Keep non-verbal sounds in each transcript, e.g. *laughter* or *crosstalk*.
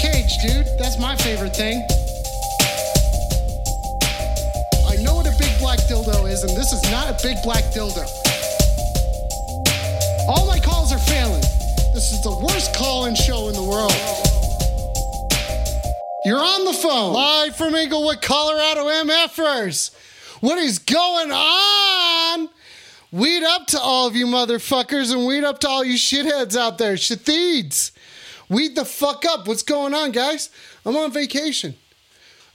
Cage, dude. That's my favorite thing. I know what a big black dildo is, and this is not a big black dildo. All my calls are failing. This is the worst call-in show in the world. You're on the phone. Live from Englewood, Colorado, MFers. What is going on? Weed up to all of you motherfuckers and weed up to all you shitheads out there. Shatheeds. Weed the fuck up. What's going on, guys? I'm on vacation.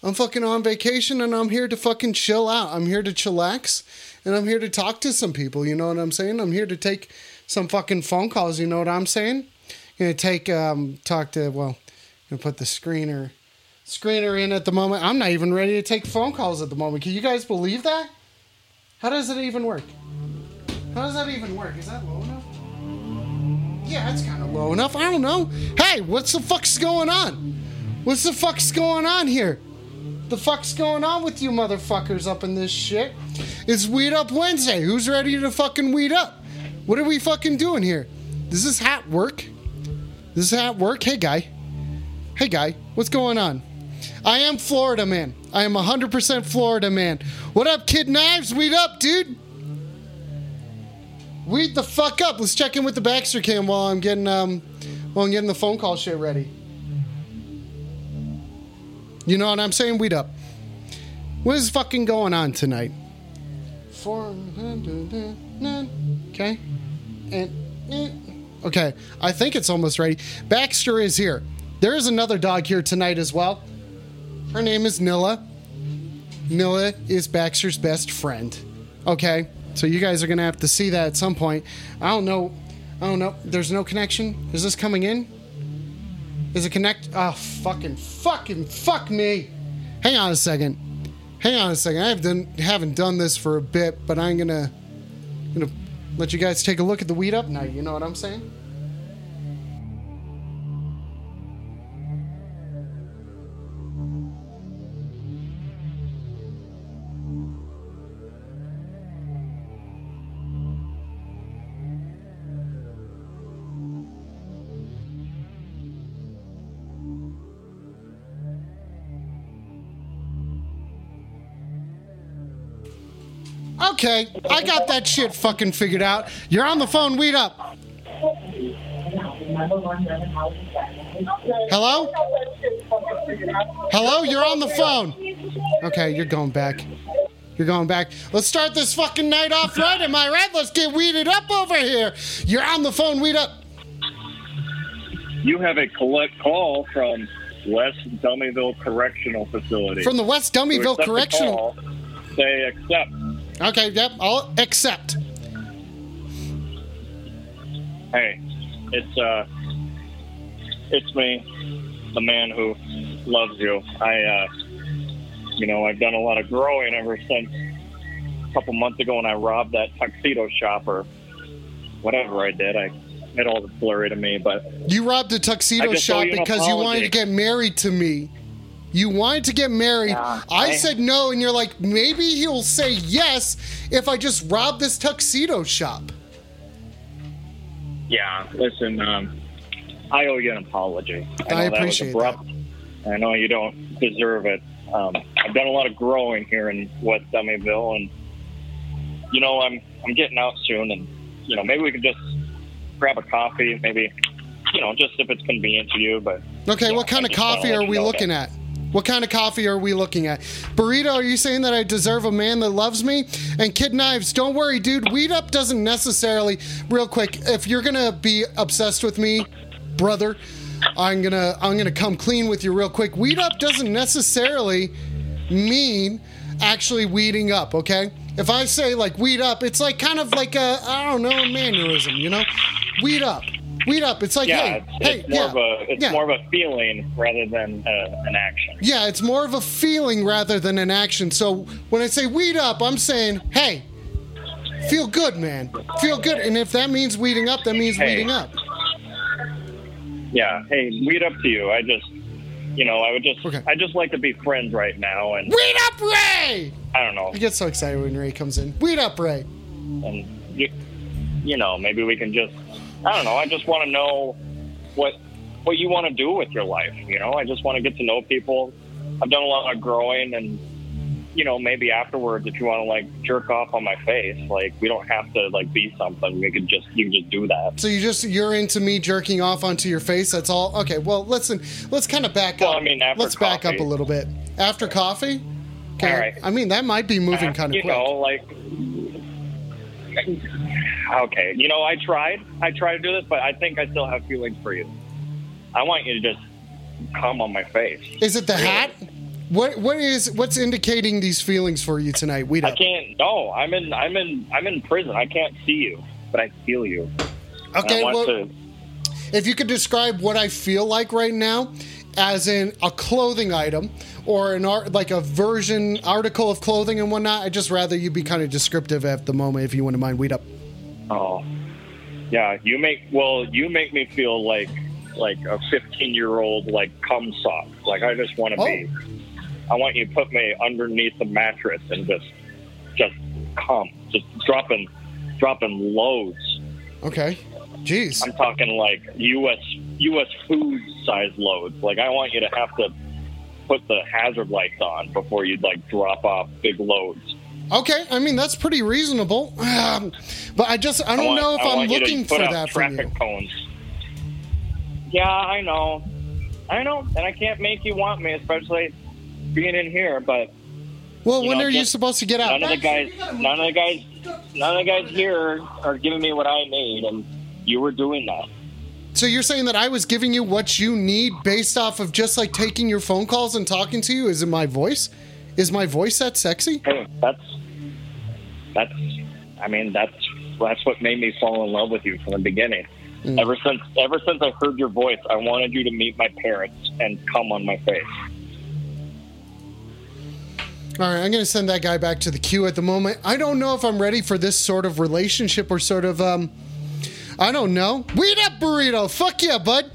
I'm fucking on vacation and I'm here to fucking chill out. I'm here to chillax and I'm here to talk to some people. You know what I'm saying? I'm here to take some fucking phone calls. You know what I'm saying? Gonna take um talk to well, gonna put the screener screener in at the moment. I'm not even ready to take phone calls at the moment. Can you guys believe that? How does it even work? How does that even work? Is that low enough? Yeah, it's kind of low enough. I don't know. Hey, what's the fuck's going on? What's the fuck's going on here? The fuck's going on with you motherfuckers up in this shit? It's Weed Up Wednesday. Who's ready to fucking weed up? What are we fucking doing here? Does this hat work? Does this hat work? Hey, guy. Hey, guy. What's going on? I am Florida man. I am 100% Florida man. What up, Kid Knives? Weed up, dude. Weed the fuck up. Let's check in with the Baxter cam while I'm getting um while I'm getting the phone call shit ready. You know what I'm saying? Weed up. What is fucking going on tonight? Four, okay, and okay. I think it's almost ready. Baxter is here. There is another dog here tonight as well. Her name is Nilla. Nilla is Baxter's best friend. Okay, so you guys are gonna have to see that at some point. I don't know. I don't know. There's no connection. Is this coming in? Is it connect? Oh, fucking, fucking, fuck me. Hang on a second. Hang on a second. I have done, haven't done this for a bit, but I'm gonna, gonna let you guys take a look at the weed up night. You know what I'm saying? Okay, I got that shit fucking figured out. You're on the phone. Weed up. Hello? Hello? You're on the phone. Okay, you're going back. You're going back. Let's start this fucking night off right. Am I right? Let's get weeded up over here. You're on the phone. Weed up. You have a collect call from West Dummyville Correctional Facility. From the West Dummyville accept the Correctional. call, Say accept. Okay, yep, I'll accept. Hey, it's uh, it's me, the man who loves you. I, uh, you know, I've done a lot of growing ever since a couple months ago when I robbed that tuxedo shop or whatever I did. I it all blurry to me, but You robbed a tuxedo I just owe shop you because you wanted to get married to me. You wanted to get married. Yeah, I, I- said no, and you're like, maybe he'll say yes if I just rob this tuxedo shop. yeah, listen, um, I owe you an apology. I know that was appreciate abrupt. I know you don't deserve it. Um, I've done a lot of growing here in West Dummyville, and you know I'm I'm getting out soon, and you know maybe we can just grab a coffee, maybe you know just if it's convenient to you. But Okay, Yeah, what kind I of coffee are we looking at? What kind of coffee are we looking at? Burrito, are you saying that I deserve a man that loves me? And Kid Knives, don't worry, dude. Weed Up doesn't necessarily, real quick, if you're gonna be obsessed with me, brother, I'm gonna I'm gonna come clean with you real quick. Weed Up doesn't necessarily mean actually weeding up, okay? If I say like weed up, it's like kind of like a I don't know, mannerism, you know? Weed up. Weed up. It's like, Yeah, hey, it's, hey, it's more yeah, of a it's yeah. more of a feeling rather than uh, an action. Yeah, it's more of a feeling rather than an action. So when I say weed up, I'm saying, hey, feel good, man. Feel good. And if that means weeding up, that means Hey. weeding up. Yeah. Hey, weed up to you. I just, you know, I would just, Okay. I just like to be friends right now, and Weed up, Ray! I don't know, I get so excited when Ray comes in. Weed up, Ray. and you, you know, maybe we can just, I don't know. I just want to know what what you want to do with your life. You know, I just want to get to know people. I've done a lot of growing, and you know, maybe afterwards, if you want to like jerk off on my face, like we don't have to like be something. We could just you can just do that. So you just you're into me jerking off onto your face. That's all. Okay. Well, listen. Let's kind of back Well, up. I mean, after let's back up a little bit. After coffee. Okay. Right. I mean, that might be moving Uh, kind of you quick. know, like okay, you know, I tried, I tried to do this, but I think I still have feelings for you. I want you to just come on my face. Is it the hat? What what is what's indicating these feelings for you tonight? Weed I can't. No, I'm in. I'm in. I'm in prison. I can't see you, but I feel you. Okay. Well, to. if you could describe what I feel like right now, as in a clothing item or an art like a version article of clothing and whatnot, I'd just rather you be kind of descriptive at the moment, if you wouldn't mind. Weed up. Oh, yeah. You make. Well, you make me feel like like a 15 year old like cum sock. Like I just want to Oh. be. I want you to put me underneath the mattress and just just cum, just dropping dropping loads. Okay. Jeez. I'm talking like U.S. U.S. food size loads. Like I want you to have to put the hazard lights on before you'd like drop off big loads. Okay, I mean that's pretty reasonable, um, but I just I don't want- know if I I'm want you to looking for out that from you. cones. Yeah, I know, I know, and I can't make you want me, especially being in here. But Well, when know, are you supposed to get out? none of the guys, none of the guys, none of the guys here are giving me what I need, and you were doing that. So you're saying that I was giving you what you need based off of just like taking your phone calls and talking to you? Is it my voice? Is my voice that sexy? Hey, that's that's. I mean, that's that's what made me fall in love with you from the beginning. Mm. Ever since ever since I heard your voice, I wanted you to meet my parents and come on my face. All right, I'm going to send that guy back to the queue at the moment. I don't know if I'm ready for this sort of relationship or sort of um I don't know. Weed up burrito. Fuck yeah, bud.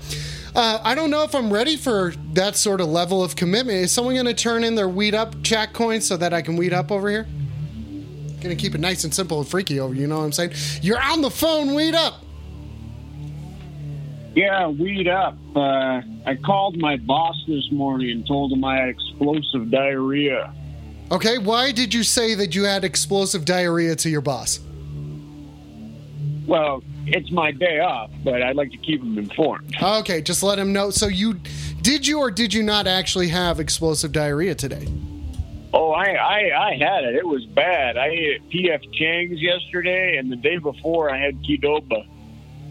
Uh, I don't know if I'm ready for that sort of level of commitment. Is someone going to turn in their weed up chat coins so that I can weed up over here? Gonna keep it nice and simple and freaky over. You know what I'm saying? You're on the phone. Weed up. Yeah, weed up. Uh, I called my boss this morning and told him I had explosive diarrhea. Okay. Why did you say that you had explosive diarrhea to your boss? Well, it's my day off, but I'd like to keep him informed. Okay, just let him know. So you did you or did you not actually have explosive diarrhea today? Oh, I, I, I had it. It was bad. I ate at PF Chang's yesterday, and the day before I had Qdoba.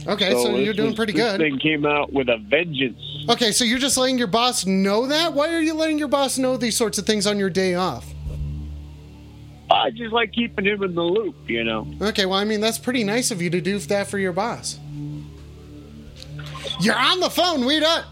Okay, so, this you're doing was- pretty this good. thing came out with a vengeance. Okay, so you're just letting your boss know that? Why are you letting your boss know these sorts of things on your day off? I just like keeping him in the loop, you know. Okay, well, I mean, that's pretty nice of you to do that for your boss. You're on the phone, weed up.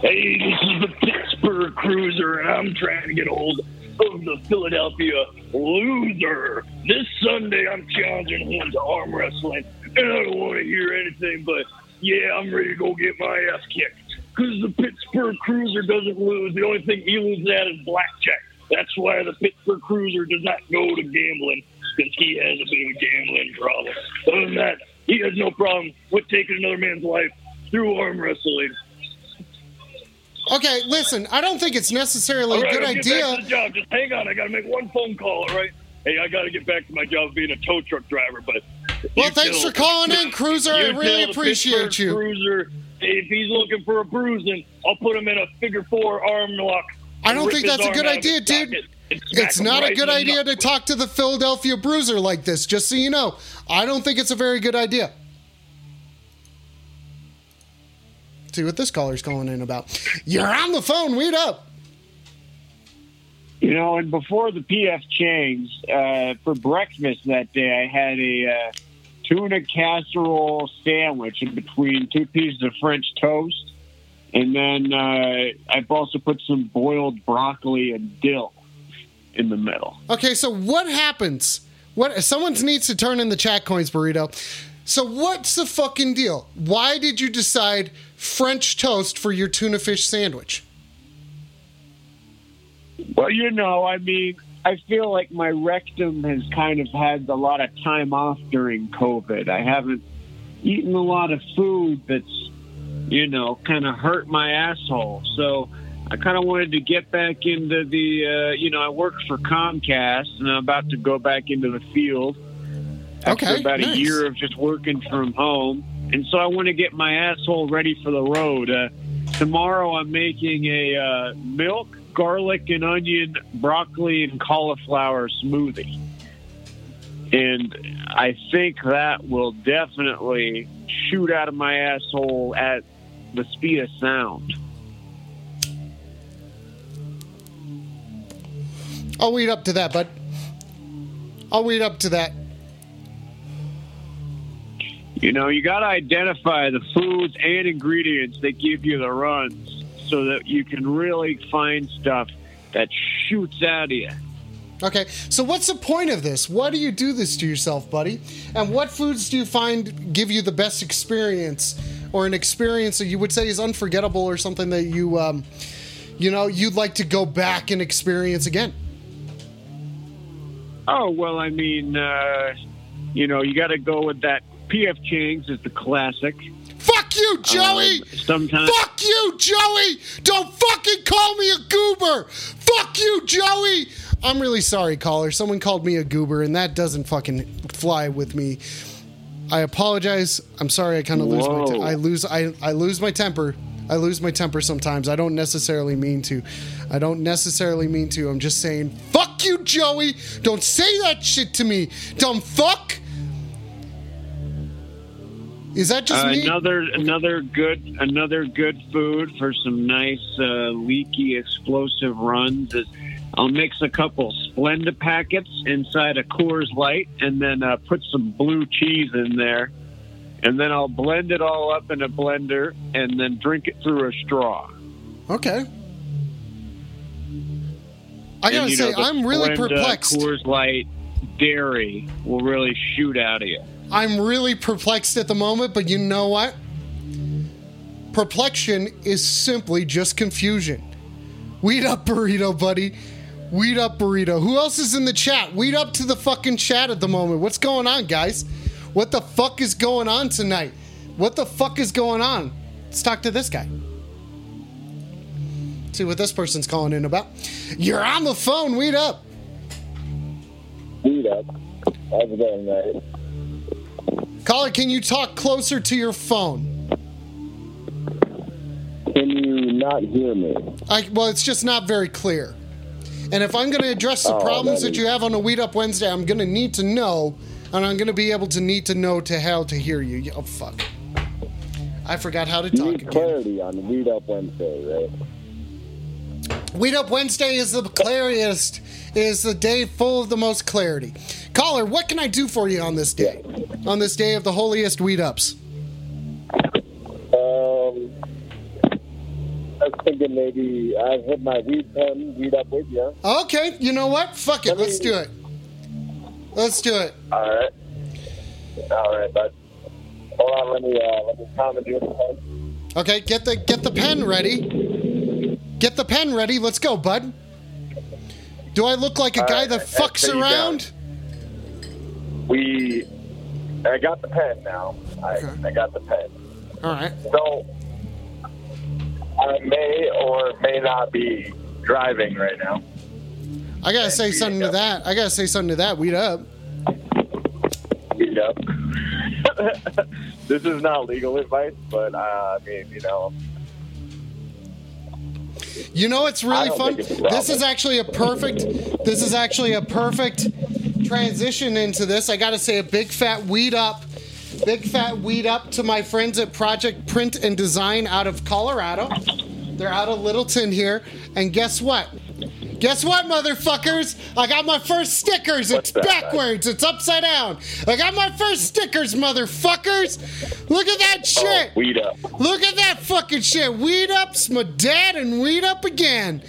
Hey, this is the Pittsburgh Cruiser, and I'm trying to get a hold of the Philadelphia Loser. This Sunday, I'm challenging him to arm wrestling, and I don't want to hear anything but, yeah, I'm ready to go get my ass kicked. Because the Pittsburgh Cruiser doesn't lose. The only thing he loses at is blackjack. That's why the Pittsburgh Cruiser does not go to gambling, because he has a bit of a gambling problem. Other than that, he has no problem with taking another man's life through arm wrestling. Okay, listen, I don't think it's necessarily a good idea. back to the job. Just hang on. I got to make one phone call. All right. Hey, I got to get back to my job of being a tow truck driver. But Well, thanks tell- for calling in, *laughs* Cruiser. I really appreciate Pittsburgh you. Cruiser, if he's looking for a bruising, I'll put him in a figure four arm lock. I don't think that's a good out of his idea, dude. socket It's him not a good idea to talk to the Philadelphia Bruiser like this, just so you know. I don't think it's a very good idea. See what this caller's calling in about. You're on the phone, weed up. You know, and before the PF Chang's, uh, for breakfast that day, I had a uh, tuna casserole sandwich in between two pieces of French toast, and then uh, I've also put some boiled broccoli and dill in the middle. Okay, so what happens? What someone needs to turn in the chat coins burrito. So what's the fucking deal? Why did you decide French toast for your tuna fish sandwich? Well, you know, I mean, I feel like my rectum has kind of had a lot of time off during COVID. I haven't eaten a lot of food that's, you know, kind of hurt my asshole. So I kind of wanted to get back into the, uh, you know, I work for Comcast and I'm about to go back into the field after Okay, about nice. a year of just working from home. And so I want to get my asshole ready for the road. Uh, tomorrow I'm making a uh, milk, garlic, and onion, broccoli, and cauliflower smoothie. And I think that will definitely shoot out of my asshole at the speed of sound. I'll lead up to that, but I'll lead up to that. You know, you got to identify the foods and ingredients that give you the runs so that you can really find stuff that shoots out of you. Okay, so what's the point of this? Why do you do this to yourself, buddy? And what foods do you find give you the best experience, or an experience that you would say is unforgettable, or something that you, um, you know, you'd like to go back and experience again? Oh, well, I mean, uh, you know, you got to go with that. P.F. Chang's is the classic. Fuck you, Joey! Um, sometimes. Fuck you, Joey! Don't fucking call me a goober! Fuck you, Joey! I'm really sorry, caller. Someone called me a goober, and that doesn't fucking fly with me. I apologize. I'm sorry. I kind of lose my. Te- I lose. I I lose my temper. I lose my temper sometimes. I don't necessarily mean to. I don't necessarily mean to. I'm just saying, fuck you, Joey. Don't say that shit to me. Dumb fuck. Is that just Uh, me? another another good another good food for some nice uh, leaky explosive runs is I'll mix a couple Splenda packets inside a Coors Light and then uh, put some blue cheese in there, and then I'll blend it all up in a blender and then drink it through a straw. Okay. I gotta and, say, know, I'm really Splenda perplexed. Coors Light dairy will really shoot out of you. I'm really perplexed at the moment, but you know what? Perplexion is simply just confusion. Weed up, *laughs* burrito, buddy. Weed up, burrito. Who else is in the chat? Weed up to the fucking chat at the moment. What's going on, guys? What the fuck is going on tonight? What the fuck is going on? Let's talk to this guy. See what this person's calling in about. You're on the phone. Weed up. Weed up. How's it going, guys? Caller, can you talk closer to your phone? Can you not hear me? I, well, it's just not very clear. And if I'm going to address the Oh, problems that you have on a Weed Up Wednesday, I'm going to need to know, and I'm going to be able to need to know to how to hear you. Oh, fuck. I forgot how to You talk need again. clarity on Weed Up Wednesday, right? Weed Up Wednesday is the clearest, is the day full of the most clarity. Caller, what can I do for you on this day? On this day of the holiest Weed Ups? Um, was thinking maybe I've had my weed pen read up with you. Okay, you know what? Fuck it. Let me- Let's do it. Let's do it. All right. All right, bud. Hold on, let me uh, let me comment you the pen. Okay, get the get the pen ready. Get the pen ready. Let's go, bud. Do I look like a guy that I- I fucks see you around? We, I got the pen now. I. I got the pen. All right. So I may or may not be driving right now. I gotta say something to that. I gotta say something to that. Weed up. Beat up. *laughs* this is not legal advice, but uh, I mean, you know, You know what's really fun? it's. This is actually a perfect. This is actually a perfect transition into this. I gotta say a big fat weed up. Big fat weed up to my friends at Project Print and Design out of Colorado. They're out of Littleton here. And guess what? Guess what, motherfuckers? I got my first stickers. What's it's that, backwards. It's upside down. I got my first stickers, motherfuckers. Look at that shit. Oh, weed up. Look at that fucking shit. Weed up's my dad and weed up again.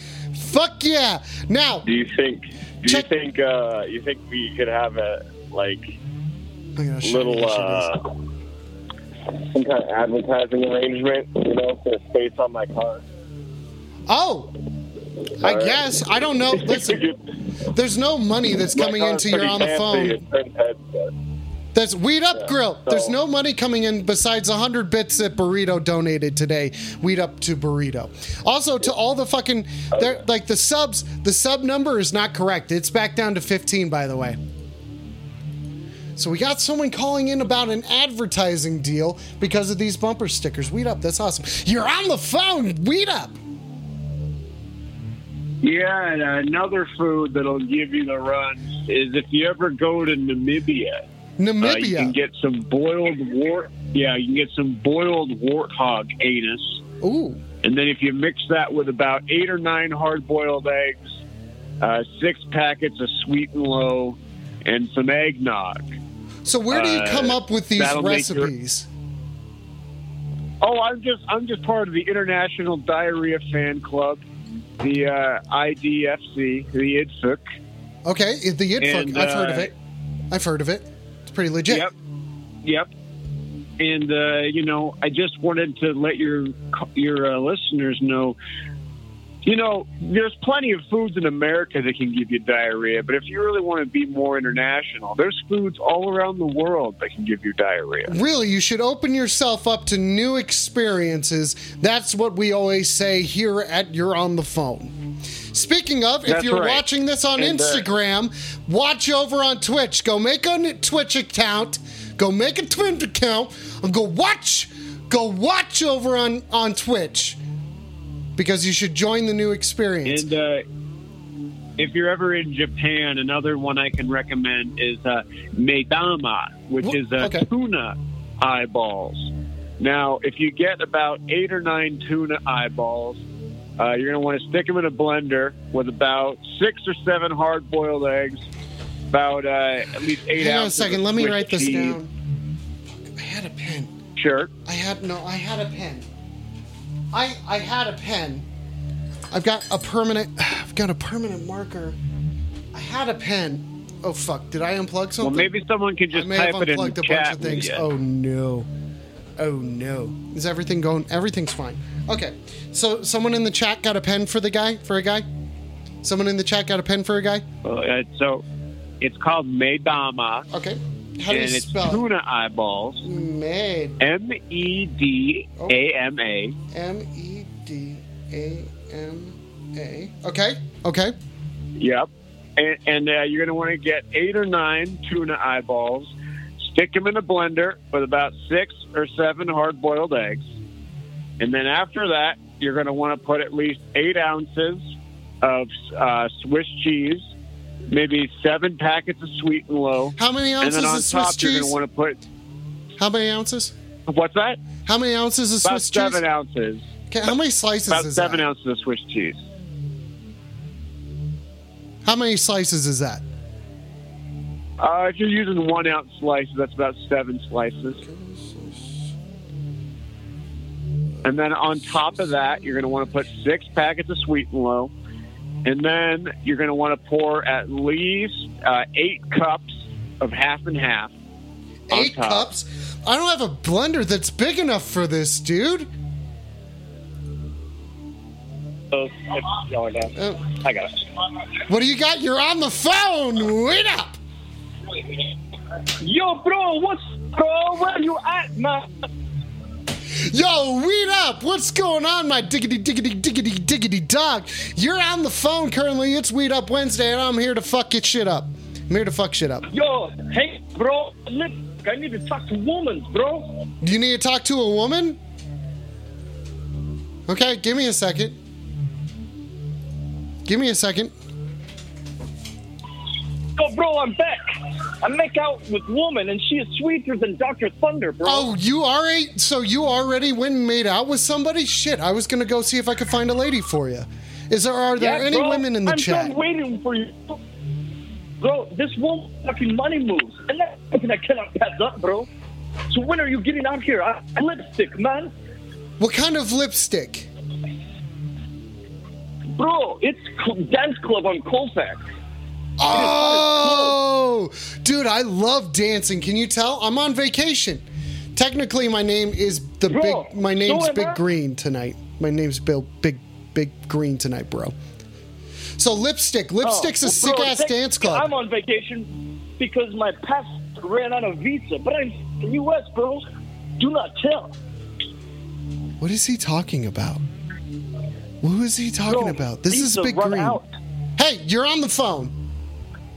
Fuck yeah. Now, Do you think? Do Check- you think? Uh, you think we could have a like Little uh, some kind of advertising arrangement? You know, for space on my car. Oh, I guess. I don't know. Listen, there's no money that's coming into your on the phone. It turns heads, but- There's Weed Up Yeah, Grill. There's no money coming in besides 100 bits that Burrito donated today. Weed Up to Burrito. Also, to all the fucking, they're- like the subs, the sub number is not correct. It's back down to 15, by the way. So we got someone calling in about an advertising deal because of these bumper stickers. Weed Up, that's awesome. You're on the phone. Weed Up. Yeah, and another food that'll give you the runs is if you ever go to Namibia, uh, you can get some boiled wart. Yeah, you can get some boiled warthog anus, Ooh. and then if you mix that with about eight or nine hard-boiled eggs, uh, six packets of sweet and low, and some eggnog. So where do you Uh, come up with these your- recipes? Oh, I'm just I'm just part of the International Diarrhea Fan Club, the uh, IDFC, the IDFC. Okay, the Yidfuck. And, I've heard of uh, it. I've heard of it. It's pretty legit. Yep. Yep. And uh, you know, I just wanted to let your your uh, listeners know. You know, there's plenty of foods in America that can give you diarrhea, but if you really want to be more international, there's foods all around the world that can give you diarrhea. Really, you should open yourself up to new experiences. That's what we always say here at You're on the Phone. Speaking of, if you're right. watching this on And, uh, Instagram, watch over on Twitch. Go make a Twitch account. Go make a Twitch account and go watch. Go watch over on on Twitch because you should join the new experience. And uh, if you're ever in Japan, another one I can recommend is uh, medama, which is uh, okay. tuna eyeballs. Now, if you get about eight or nine tuna eyeballs, uh, you're going to want to stick them in a blender with about six or seven hard-boiled eggs, about uh, at least eight Hang on a second. Let me write this cheese. down. I had a pen. Sure. I had no. I had a pen. I I had a pen. I've got a permanent. I've got a permanent marker. I had a pen. Oh fuck! Did I unplug something? Well, maybe someone can I just may type have it in the a chat. bunch of things. Oh no. Oh no. Is everything going? Everything's fine. Okay. So someone in the chat got a pen for the guy. For a guy. Someone in the chat got a pen for a guy. Well, uh, so it's called medama, Okay. How do and it's spell? tuna eyeballs. Made. M E D A M A. M E D A M A. Okay. Okay. Yep. And, and uh, you're going to want to get eight or nine tuna eyeballs, stick them in a blender with about six or seven hard boiled eggs. And then after that, you're going to want to put at least eight ounces of uh, Swiss cheese, maybe seven packets of sweet and low. How many And ounces then on of top, Swiss you're going to want to put How many ounces? what's that? How many ounces of Swiss About Swiss seven cheese? ounces. Okay, how many slices About is seven that? ounces of Swiss cheese. How many slices is that? Uh, if you're using one ounce slices, that's about seven slices. And then on top of that, you're going to want to put six packets of sweet and low. And then you're going to want to pour at least uh, eight cups of half and half. Eight top. cups? I don't have a blender that's big enough for this, dude. So it's going down. Uh, I got it. what do you got? You're on the phone. Wait up. Yo, bro, what's bro? Where you at, man? Yo, weed up. What's going on, my diggity, diggity, diggity, diggity dog? You're on the phone currently. It's Weed Up Wednesday, and I'm here to fuck your shit up. I'm here to fuck shit up. Yo, hey, bro, look, I need to talk to women, bro. Do you need to talk to a woman? Okay, give me a second. Give me a second. Yo, bro, I'm back. I make out with woman, and she is sweeter than Dr. Thunder, bro. Oh, you already? So you already went and made out with somebody? Shit, I was gonna go see if I could find a lady for you. Is there are there Yeah, any bro, women in the chat? I'm chat? done waiting for you. Bro, this won't fucking money moves. And that's something I cannot pass up, bro. So when are you getting out here? I, I lipstick, man. What kind of lipstick? Bro, it's dance club on Colfax. Oh, dude, I love dancing. Can you tell? I'm on vacation. Technically, my name is the Bro, big. My name's so Big I. Green tonight. My name's Bill Big Big Green tonight, bro. So lipstick, oh, lipstick's a Oh, sick ass thank- dance club. I'm on vacation because my passport ran out of visa, but I'm in the U.S., bro. Do not tell. What is he talking about? Who is he talking Bro, about? This is visa Big run Green. Out. Hey, you're on the phone.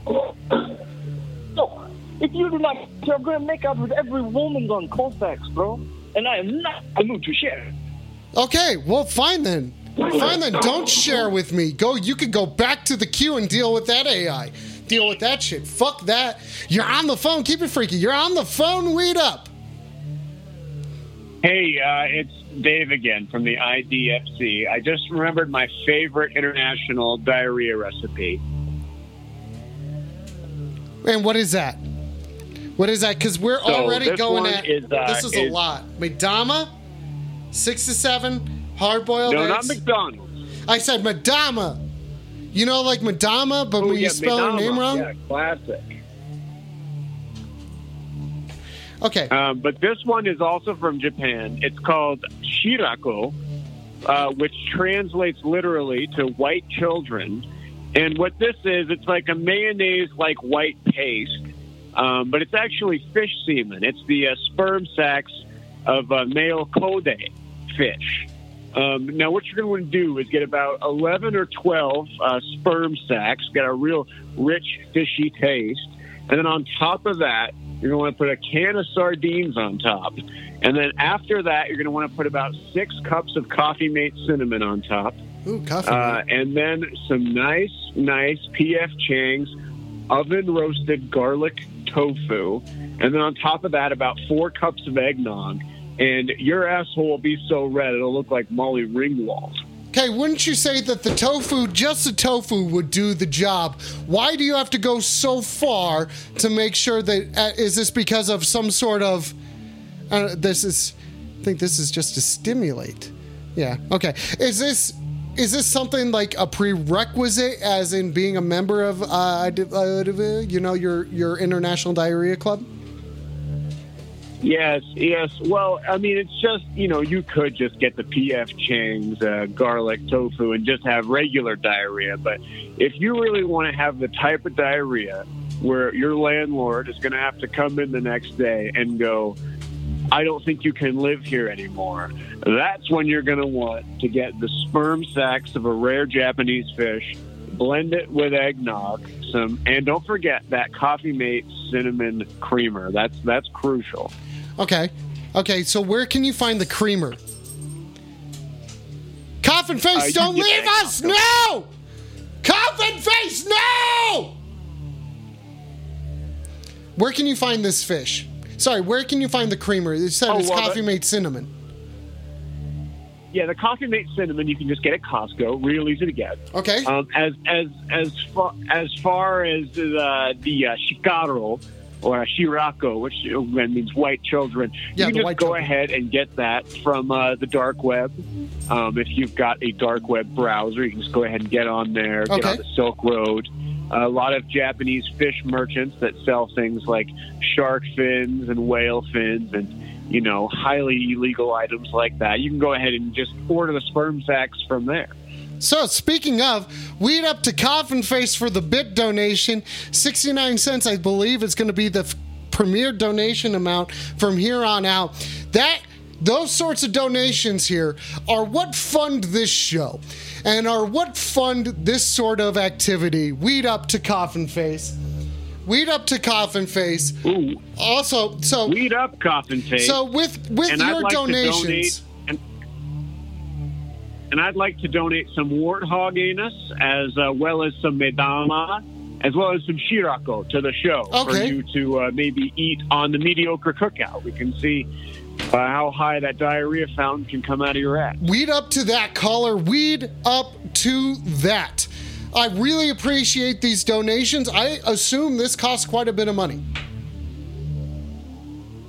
No, if you do not, you're going to make out with every woman on Colfax, bro. And I am not in the mood to share. Okay, well, fine then. Fine then. Don't share with me. Go. You could go back to the queue and deal with that AI. Deal with that shit. Fuck that. You're on the phone. Keep it freaky. You're on the phone. Weed up. Hey, uh, it's Dave again from the IDFC. I just remembered my favorite international diarrhea recipe. And what is that? What is that? Because we're So already going at. is, uh, this is a lot. Madama, six to seven, hard boiled No, not. McDonald's. I said Madama. You know, like Madama, but Oh, when yeah, you spell her name wrong. Yeah, classic. Okay. Um, but this one is also from Japan. It's called shirako, uh, which translates literally to white children. And what this is, it's like a mayonnaise like white paste, um, but it's actually fish semen. It's the uh, sperm sacs of uh, male cod fish. Um, now, what you're going to want to do is get about 11 or 12 uh, sperm sacs, get a real rich, fishy taste. And then on top of that, you're going to want to put a can of sardines on top. And then after that, you're going to want to put about six cups of Coffee Mate cinnamon on top. Ooh, coffee. Uh, and then some nice, nice PF Chang's oven roasted garlic tofu. And then on top of that, about four cups of eggnog. And your asshole will be so red, it'll look like Molly Ringwald. Okay, wouldn't you say that the tofu, just the tofu, would do the job? Why do you have to go so far to make sure that? Uh, is this because of some sort of? Uh, this is, I think this is just to stimulate. Yeah. Okay. Is this? Is this something like a prerequisite, as in being a member of, uh, you know, your your international diarrhea club? Yes, yes. Well, I mean, it's just, you know, you could just get the PF Chang's uh, garlic tofu and just have regular diarrhea. But if you really want to have the type of diarrhea where your landlord is going to have to come in the next day and go, I don't think you can live here anymore, that's when you're going to want to get the sperm sacs of a rare Japanese fish, blend it with eggnog, some, and don't forget that Coffee Mate cinnamon creamer. That's that's crucial. Okay. Okay, so where can you find the creamer? Coffin face, Uh, don't leave us! No! Coffin face, no! Where can you find this fish? Sorry, where can you find the creamer? It said Oh, it's well, coffee made cinnamon. Yeah, the Coffee Mate cinnamon you can just get at Costco, real easy to get. Okay. Um, as as as far as far as uh, the uh, shikaro or shirako, which uh, means white children, Yeah, you can just go children. ahead and get that from uh, the dark web. Um, if you've got a dark web browser, you can just go ahead and get on there, get Okay. on the Silk Road. A lot of Japanese fish merchants that sell things like shark fins and whale fins and you know highly illegal items like that. You can go ahead and just order the sperm sacs from there. So speaking of, weed up to Coffin Face for the bit donation. 69 cents, I believe, is going to be the f- premier donation amount from here on out. That those sorts of donations here are what fund this show and are what fund this sort of activity. Weed up to Coffin Face. Weed up to Coffin Face. Ooh, Also, so weed up, coffin face. so with with and I'd your like donations. to donate. And, and I'd like to donate some warthog anus as uh, well as some medama as well as some shirako to the show for you to uh, maybe eat on the mediocre cookout. We can see how high that diarrhea fountain can come out of your ass. Weed up to that, caller. Weed up to that. I really appreciate these donations. I assume this costs quite a bit of money.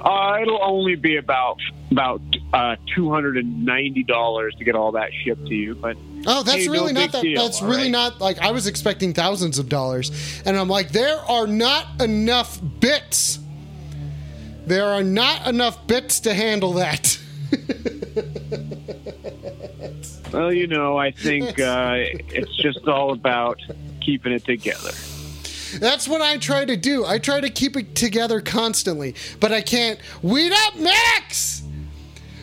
Uh, it'll only be about about uh, two hundred and ninety dollars to get all that shipped to you, but Oh, that's Hey, no really not that. deal, that's really right? not like I was expecting thousands of dollars, and I'm like, there are not enough bits. There are not enough bits to handle that. well, you know, I think *laughs* uh, it's just all about keeping it together. That's what I try to do. I try to keep it together constantly, but I can't. Weed up, Max!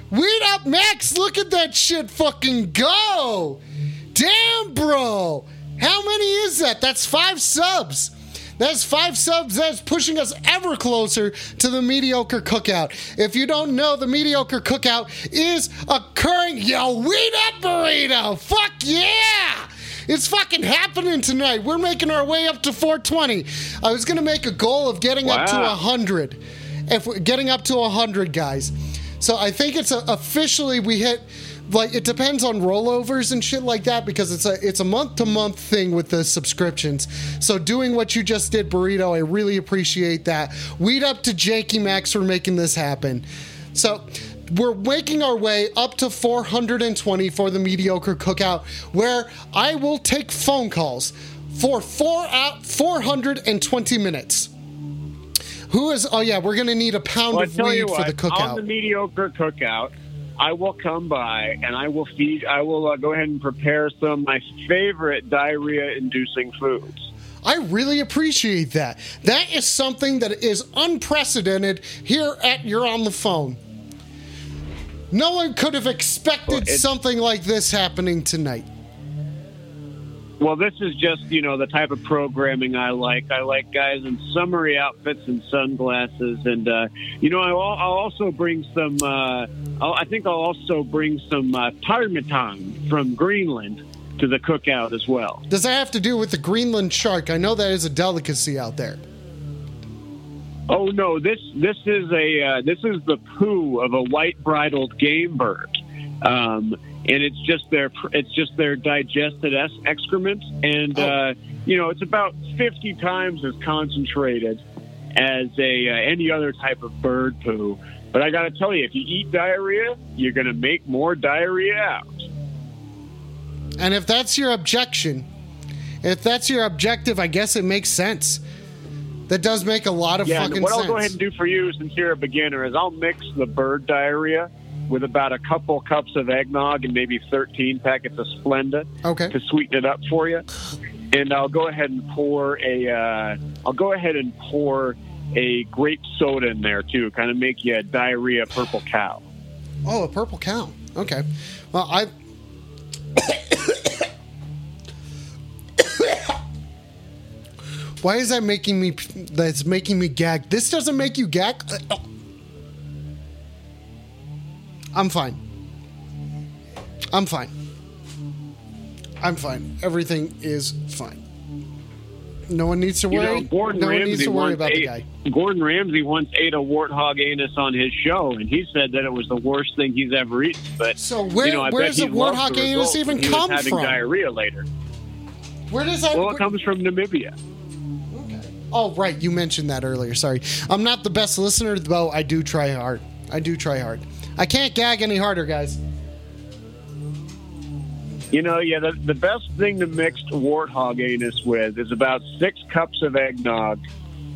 Weed up, Max! Look at that shit fucking go! Damn, bro! How many is that? That's five subs. That's five subs. That's pushing us ever closer to the mediocre cookout. If you don't know, the mediocre cookout is occurring. Yo, weed up, burrito! Fuck yeah! It's fucking happening tonight. We're making our way up to 420. I was gonna make a goal of getting up to Wow. 100. If we're getting up to 100, guys. So I think it's a, officially we hit like it depends on rollovers and shit like that because it's a it's a month to month thing with the subscriptions. So doing what you just did, burrito, I really appreciate that. Weed up to Janky Max for making this happen. So we're making our way up to 420 for the mediocre cookout, where I will take phone calls for four uh, out 420 minutes. Who is? Oh yeah, we're gonna need a pound Well, of weed for the cookout. on the mediocre cookout, I will come by and I will feed. I will uh, go ahead and prepare some of my favorite diarrhea-inducing foods. I really appreciate that. That is something that is unprecedented here at You're on the Phone. No one could have expected Well, something like this happening tonight. Well, this is just you know the type of programming I like. I like guys in summery outfits and sunglasses, and uh, you know I'll, I'll also bring some. Uh, I'll, I think I'll also bring some uh, ptarmigan from Greenland to the cookout as well. Does that have to do with the Greenland shark? I know that is a delicacy out there. Oh no, this this is a uh, this is the poo of a white bridled game bird, um, and it's just their it's just their digested es- excrement, and uh, you know it's about fifty times as concentrated as a uh, any other type of bird poo. But I got to tell you, if you eat diarrhea, you're going to make more diarrhea out. And if that's your objection, if that's your objective, I guess it makes sense. That does make a lot of Yeah, fucking what sense. I'll go ahead and do for you, since you're a beginner, is I'll mix the bird diarrhea with about a couple cups of eggnog and maybe 13 packets of Splenda Okay. to sweeten it up for you. And I'll go ahead and pour a, uh, I'll go ahead and pour a grape soda in there too, kind of make you a diarrhea purple cow. Oh, a purple cow. Okay. Well, I. *coughs* Why is that making me? That's making me gag. This doesn't make you gag. I'm fine. I'm fine. I'm fine. Everything is fine. No one needs to You worry. know, Gordon no one needs to worry about the guy. Gordon Ramsay once ate a warthog anus on his show, and he said that it was the worst thing he's ever eaten. But So where- you know, I where does he the warthog the anus even come having from? Diarrhea later. Where does that? Well, it comes from Namibia. Okay. Oh, right. You mentioned that earlier. Sorry. I'm not the best listener, though I do try hard. I do try hard. I can't gag any harder, guys. You know, yeah, the, the best thing to mix warthog anus with is about six cups of eggnog.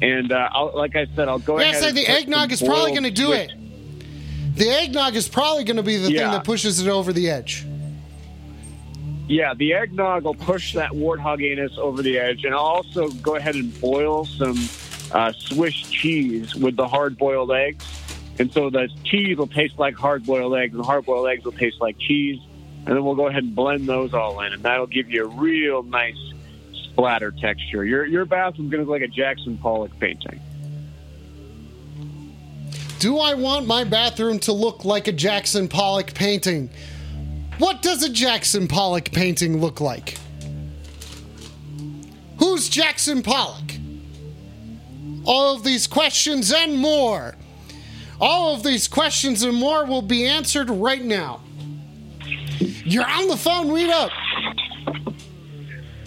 And uh, I'll, like I said, I'll go Yeah, ahead. so and the eggnog is probably going to do Swiss- it. The eggnog is probably going to be the thing that pushes it over the edge. Yeah, the eggnog will push that warthog anus over the edge, and I'll also go ahead and boil some uh, Swiss cheese with the hard-boiled eggs, and so the cheese will taste like hard-boiled eggs, and hard-boiled eggs will taste like cheese, and then we'll go ahead and blend those all in, and that'll give you a real nice splatter texture. Your your bathroom's gonna look like a Jackson Pollock painting. Do I want my bathroom to look like a Jackson Pollock painting? What does a Jackson Pollock painting look like? Who's Jackson Pollock? All of these questions and more. All of these questions and more will be answered right now. You're on the phone, read up.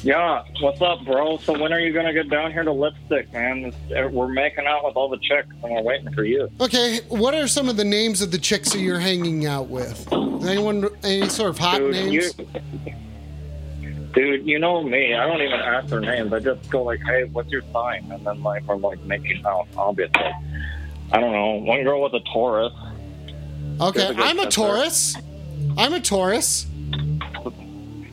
Yeah, what's up, bro? So when are you gonna get down here to lipstick, man? Uh, we're making out with all the chicks, and we're waiting for you. Okay, what are some of the names of the chicks that you're hanging out with? Anyone any sort of hot Dude, names? you, dude, you know me. I don't even ask their names. I just go like, "Hey, what's your sign?" And then like we're like making out. Obviously, I don't know. One girl was a Taurus. Okay, a I'm a. Taurus. I'm a Taurus.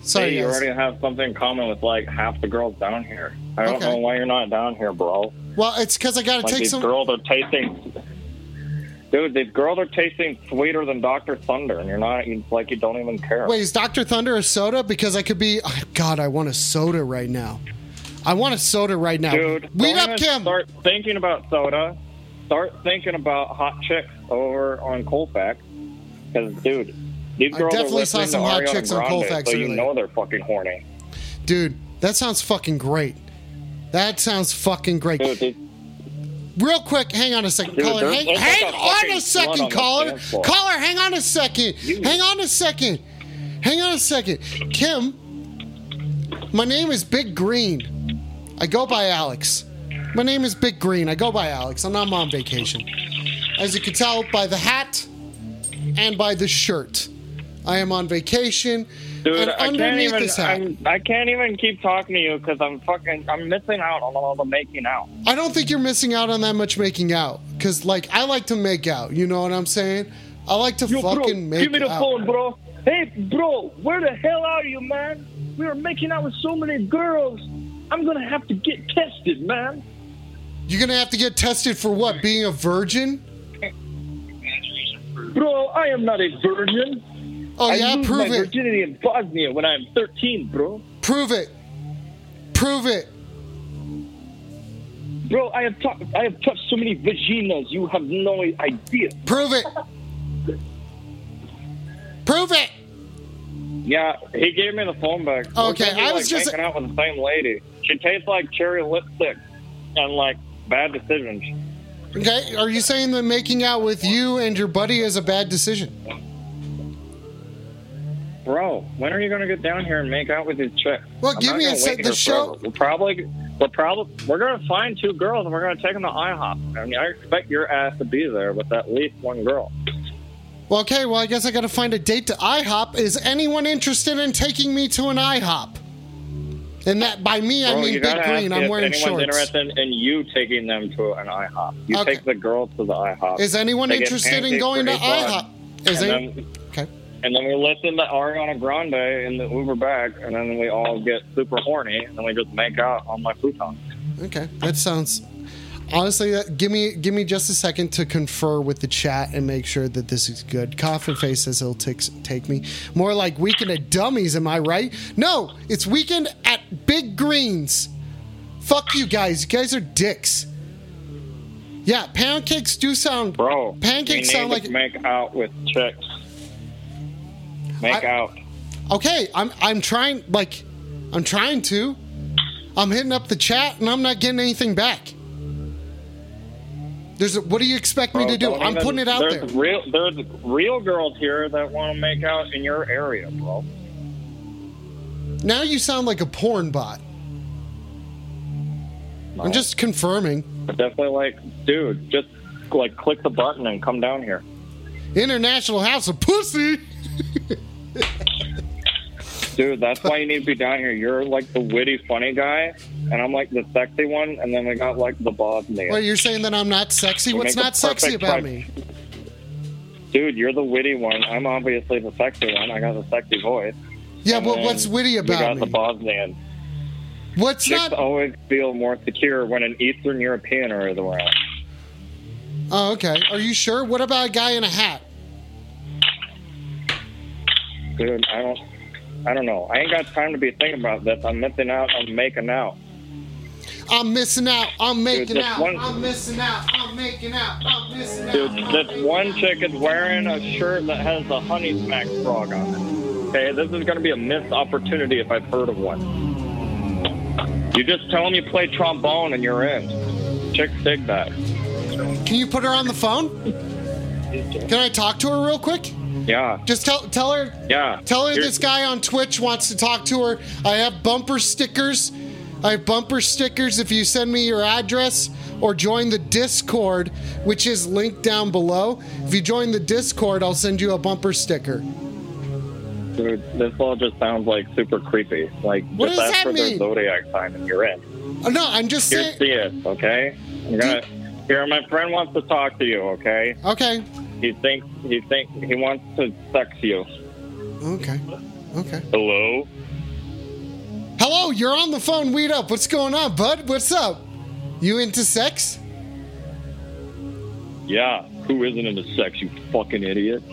Sorry, hey, you guys. already have something in common with like half the girls down here. I don't Okay. know why you're not down here, bro. Well, it's because I got to Like take these some. These girls are tasting. Dude, these girls are tasting sweeter than Dr. Thunder, and you're not. It's like you don't even care. Wait, is Dr. Thunder a soda? Because I could be. oh, God, I want a soda right now. I want a soda right now. Dude, Weed up, Kim. Start thinking about soda. Start thinking about hot chicks over on Colfax. Because, dude, these I girls are definitely saw some hot Ariana chicks on Grande, Colfax so you earlier. know they're fucking horny. Dude, that sounds fucking great. That sounds fucking great. Dude, these, Real quick, hang on a second, Dude, caller. there's- Hang, like a on a second, on caller. Caller, hang on a second. Hang on a second. Hang on a second. Kim, my name is Big Green. I go by Alex. My name is Big Green. I go by Alex. I'm not on vacation. As you can tell by the hat and by the shirt, I am on vacation. dude and I can't even. this hat, I'm, I can't even keep talking to you because I'm fucking. I'm missing out on all the making out. I don't think you're missing out on that much making out. Cause like I like to make out. You know what I'm saying? I like to Yo, bro, fucking make give me the out. phone, bro. Hey, bro, where the hell are you, man? We were making out with so many girls. I'm gonna have to get tested, man. You're gonna have to get tested for what? Being a virgin? Bro, I am not a virgin. Oh I yeah, lose prove my it. virginity in Bosnia when I'm 13, bro. Prove it. Prove it. Bro, I have talked. I have touched so many vaginas. You have no idea. Prove it. Prove it. Yeah, he gave me the phone back. Okay, I like, was just- making out with the same lady. She tastes like cherry lipstick and like bad decisions. Okay, are you saying that making out with you and your buddy is a bad decision? Bro, when are you gonna get down here and make out with these chick? Well, I'm give me a gonna the show-. We're probably, we're probably, we're gonna find two girls and we're gonna take them to IHOP. I mean, I expect your ass to be there with at least one girl. Well, okay, well I guess I gotta find a date to IHOP. Is anyone interested in taking me to an IHOP? And that by me I mean Big Green. I'm wearing shorts. interested in you taking them to an IHOP. You Okay. take the girls to the IHOP. Is anyone They interested in going to for eight bucks. IHOP? Is and any- then, okay. and then we listen to Ariana Grande in the Uber back, and then we all get super horny, and then we just make out on my futon. Okay, that sounds. Honestly, that, give me give me just a second to confer with the chat and make sure that this is good. Coffin face says he'll take take me more like weekend at Dummies. Am I right? No, it's weekend at Big Greens. Fuck you guys. You guys are dicks. Yeah, pancakes do sound. Bro, Pancakes sound like- make out with chicks. Make I- out. Okay, I'm I'm trying. Like, I'm trying to. I'm hitting up the chat and I'm not getting anything back. There's a, what do you expect me Bro, to do? I'm even- putting it out there's there. Real, there's real girls here that want to make out in your area, bro. Now you sound like a porn bot. I'm just confirming. But definitely like, dude, just like click the button and come down here. International House of Pussy. *laughs* Dude, that's why you need to be down here. You're like the witty, funny guy, and I'm like the sexy one, and then we got like the Bosnian. Well, you're saying that I'm not sexy. We What's not sexy about type- me? Dude, you're the witty one. I'm obviously the sexy one. I got the sexy voice. Yeah, And but what's witty about got the me? Bosnian. What's Chicks not? always feel more secure when an Eastern European is around. Oh, okay. Are you sure? What about a guy in a hat? Dude, I don't, I don't know. I ain't got time to be thinking about this. I'm missing out. I'm making out. I'm missing out. I'm making out. one- I'm missing out. I'm making out. I'm missing out. Dude, this one out. chick is wearing a shirt that has the honey smack frog on it. Okay, this is going to be a missed opportunity if I've heard of one. You just tell them you play trombone and you're in. Chicks dig that. Can you put her on the phone? *laughs* Can I talk to her real quick? Mm-hmm. Yeah, Just tell tell her yeah. Tell her Here's- this guy on Twitch wants to talk to her. I have bumper stickers. I have bumper stickers if you send me your address or join the Discord, which is linked down below. If you join the Discord, I'll send you a bumper sticker. Dude, this all just sounds like super creepy. Like, What just does ask that for their mean? zodiac sign and you're in. Oh, no, I'm just Here, saying. see it, okay? I'm gonna. Here, my friend wants to talk to you, okay? Okay. He thinks he think he wants to sex you. Okay. Okay. Hello. Hello, you're on the phone. Weed up. What's going on, bud? What's up? You into sex? Yeah. Who isn't into sex? You fucking idiot.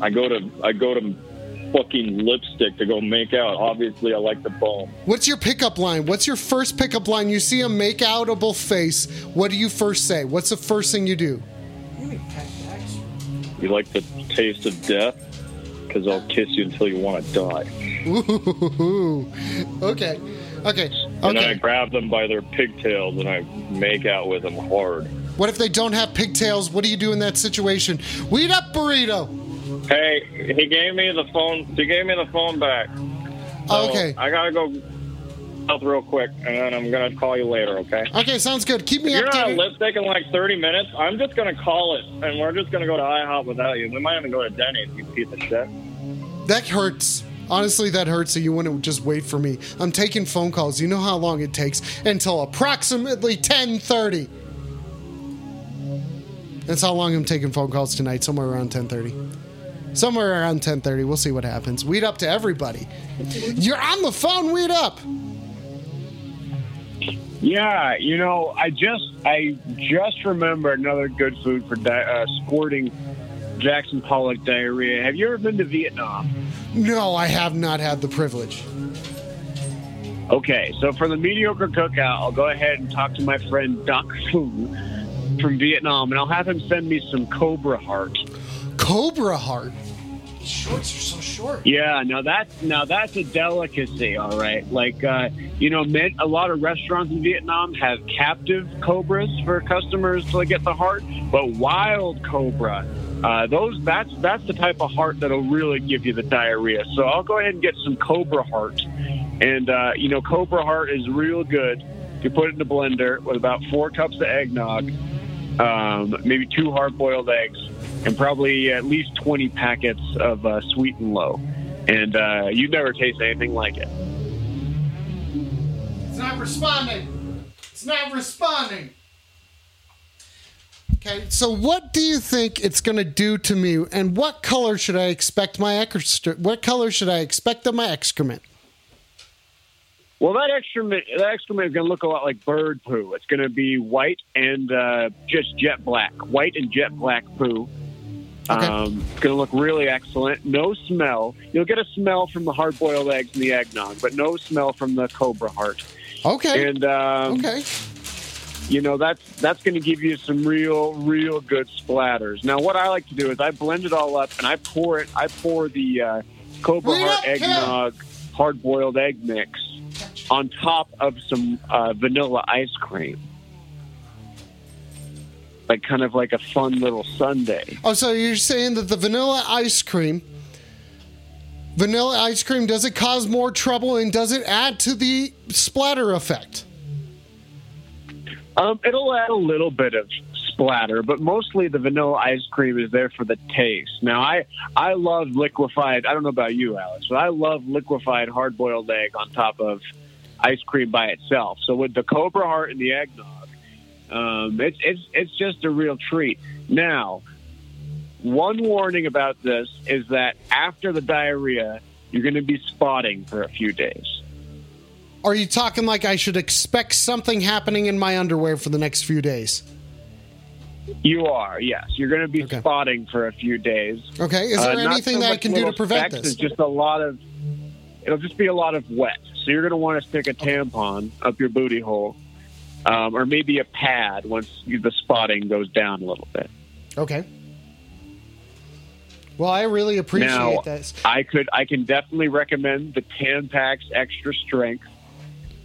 I go to I go to fucking lipstick to go make out. Obviously, I like the bone. What's your pickup line? What's your first pickup line? You see a make outable face. What do you first say? What's the first thing you do? You like the taste of death? Because I'll kiss you until you want to die. Ooh. *laughs* Okay. Okay. And then I Okay. grab them by their pigtails and I make out with them hard. What if they don't have pigtails? What do you do in that situation? Weed up, burrito. Hey, he gave me the phone. He gave me the phone back. So Okay. I gotta go out real quick, and then I'm gonna call you later. Okay? Okay, sounds good. Keep me If you're not updated. lipstick in like 30 minutes, I'm just gonna call it, and we're just gonna go to IHOP without you. We might even go to Denny's. If you piece of shit. That hurts. Honestly, that hurts. So you wouldn't just wait for me. I'm taking phone calls. You know how long it takes until approximately 10:30. That's how long I'm taking phone calls tonight. Somewhere around 10:30. Somewhere around 10:30. We'll see what happens. Weed up to everybody. You're on the phone. Weed up. Yeah, you know, I just I just remember another good food for di- uh, squirting Jackson Pollock diarrhea. Have you ever been to Vietnam? No, I have not had the privilege. Okay, so for the mediocre cookout, I'll go ahead and talk to my friend Doc Fu from Vietnam, and I'll have him send me some Cobra Heart. Cobra Heart. Shorts are so short. Yeah, now that's now that's a delicacy, all right. Like uh, you know, men, a lot of restaurants in Vietnam have captive cobras for customers to get the heart, but wild cobra, uh, those that's that's the type of heart that'll really give you the diarrhea. So I'll go ahead and get some cobra heart, and uh, you know, cobra heart is real good. You put it in a blender with about four cups of eggnog, um, maybe two hard-boiled eggs, and probably at least 20 packets of uh, sweet and low. And uh, you'd never taste anything like it. It's not responding. It's not responding. Okay, so what do you think it's going to do to me, and what color should I expect my excrement? What color should I expect of my excrement? Well, that excrement, that excrement is going to look a lot like bird poo. It's going to be white and uh, just jet black, white and jet black poo. Okay. Um, it's going to look really excellent. No smell. You'll get a smell from the hard-boiled eggs and the eggnog, but no smell from the cobra heart. Okay, And um, okay. you know that's that's going to give you some real real good splatters now what i like to do is i blend it all up and i pour it i pour the uh, cobra Wait heart eggnog hard boiled egg mix on top of some uh, vanilla ice cream like kind of like a fun little Sunday. Oh, so you're saying that the vanilla ice cream, vanilla ice cream, does it cause more trouble and does it add to the splatter effect? Um, it'll add a little bit of splatter, but mostly the vanilla ice cream is there for the taste. Now, I I love liquefied. I don't know about you, Alex, but I love liquefied hard boiled egg on top of ice cream by itself. So with the Cobra Heart and the eggnog, um, it's it's it's just a real treat. Now, one warning about this is that after the diarrhea, you're going to be spotting for a few days. Are you talking like I should expect something happening in my underwear for the next few days? You are, yes. You're going to be Okay. spotting for a few days. Okay, is Uh, there not anything so that I can do to prevent this? It's just a lot of. It'll just be a lot of wet. So you're going to want to stick a tampon up your booty hole, um, or maybe a pad once the spotting goes down a little bit. Okay. Well, I really appreciate Now, this. I could, I can definitely recommend the Tampax Extra Strength.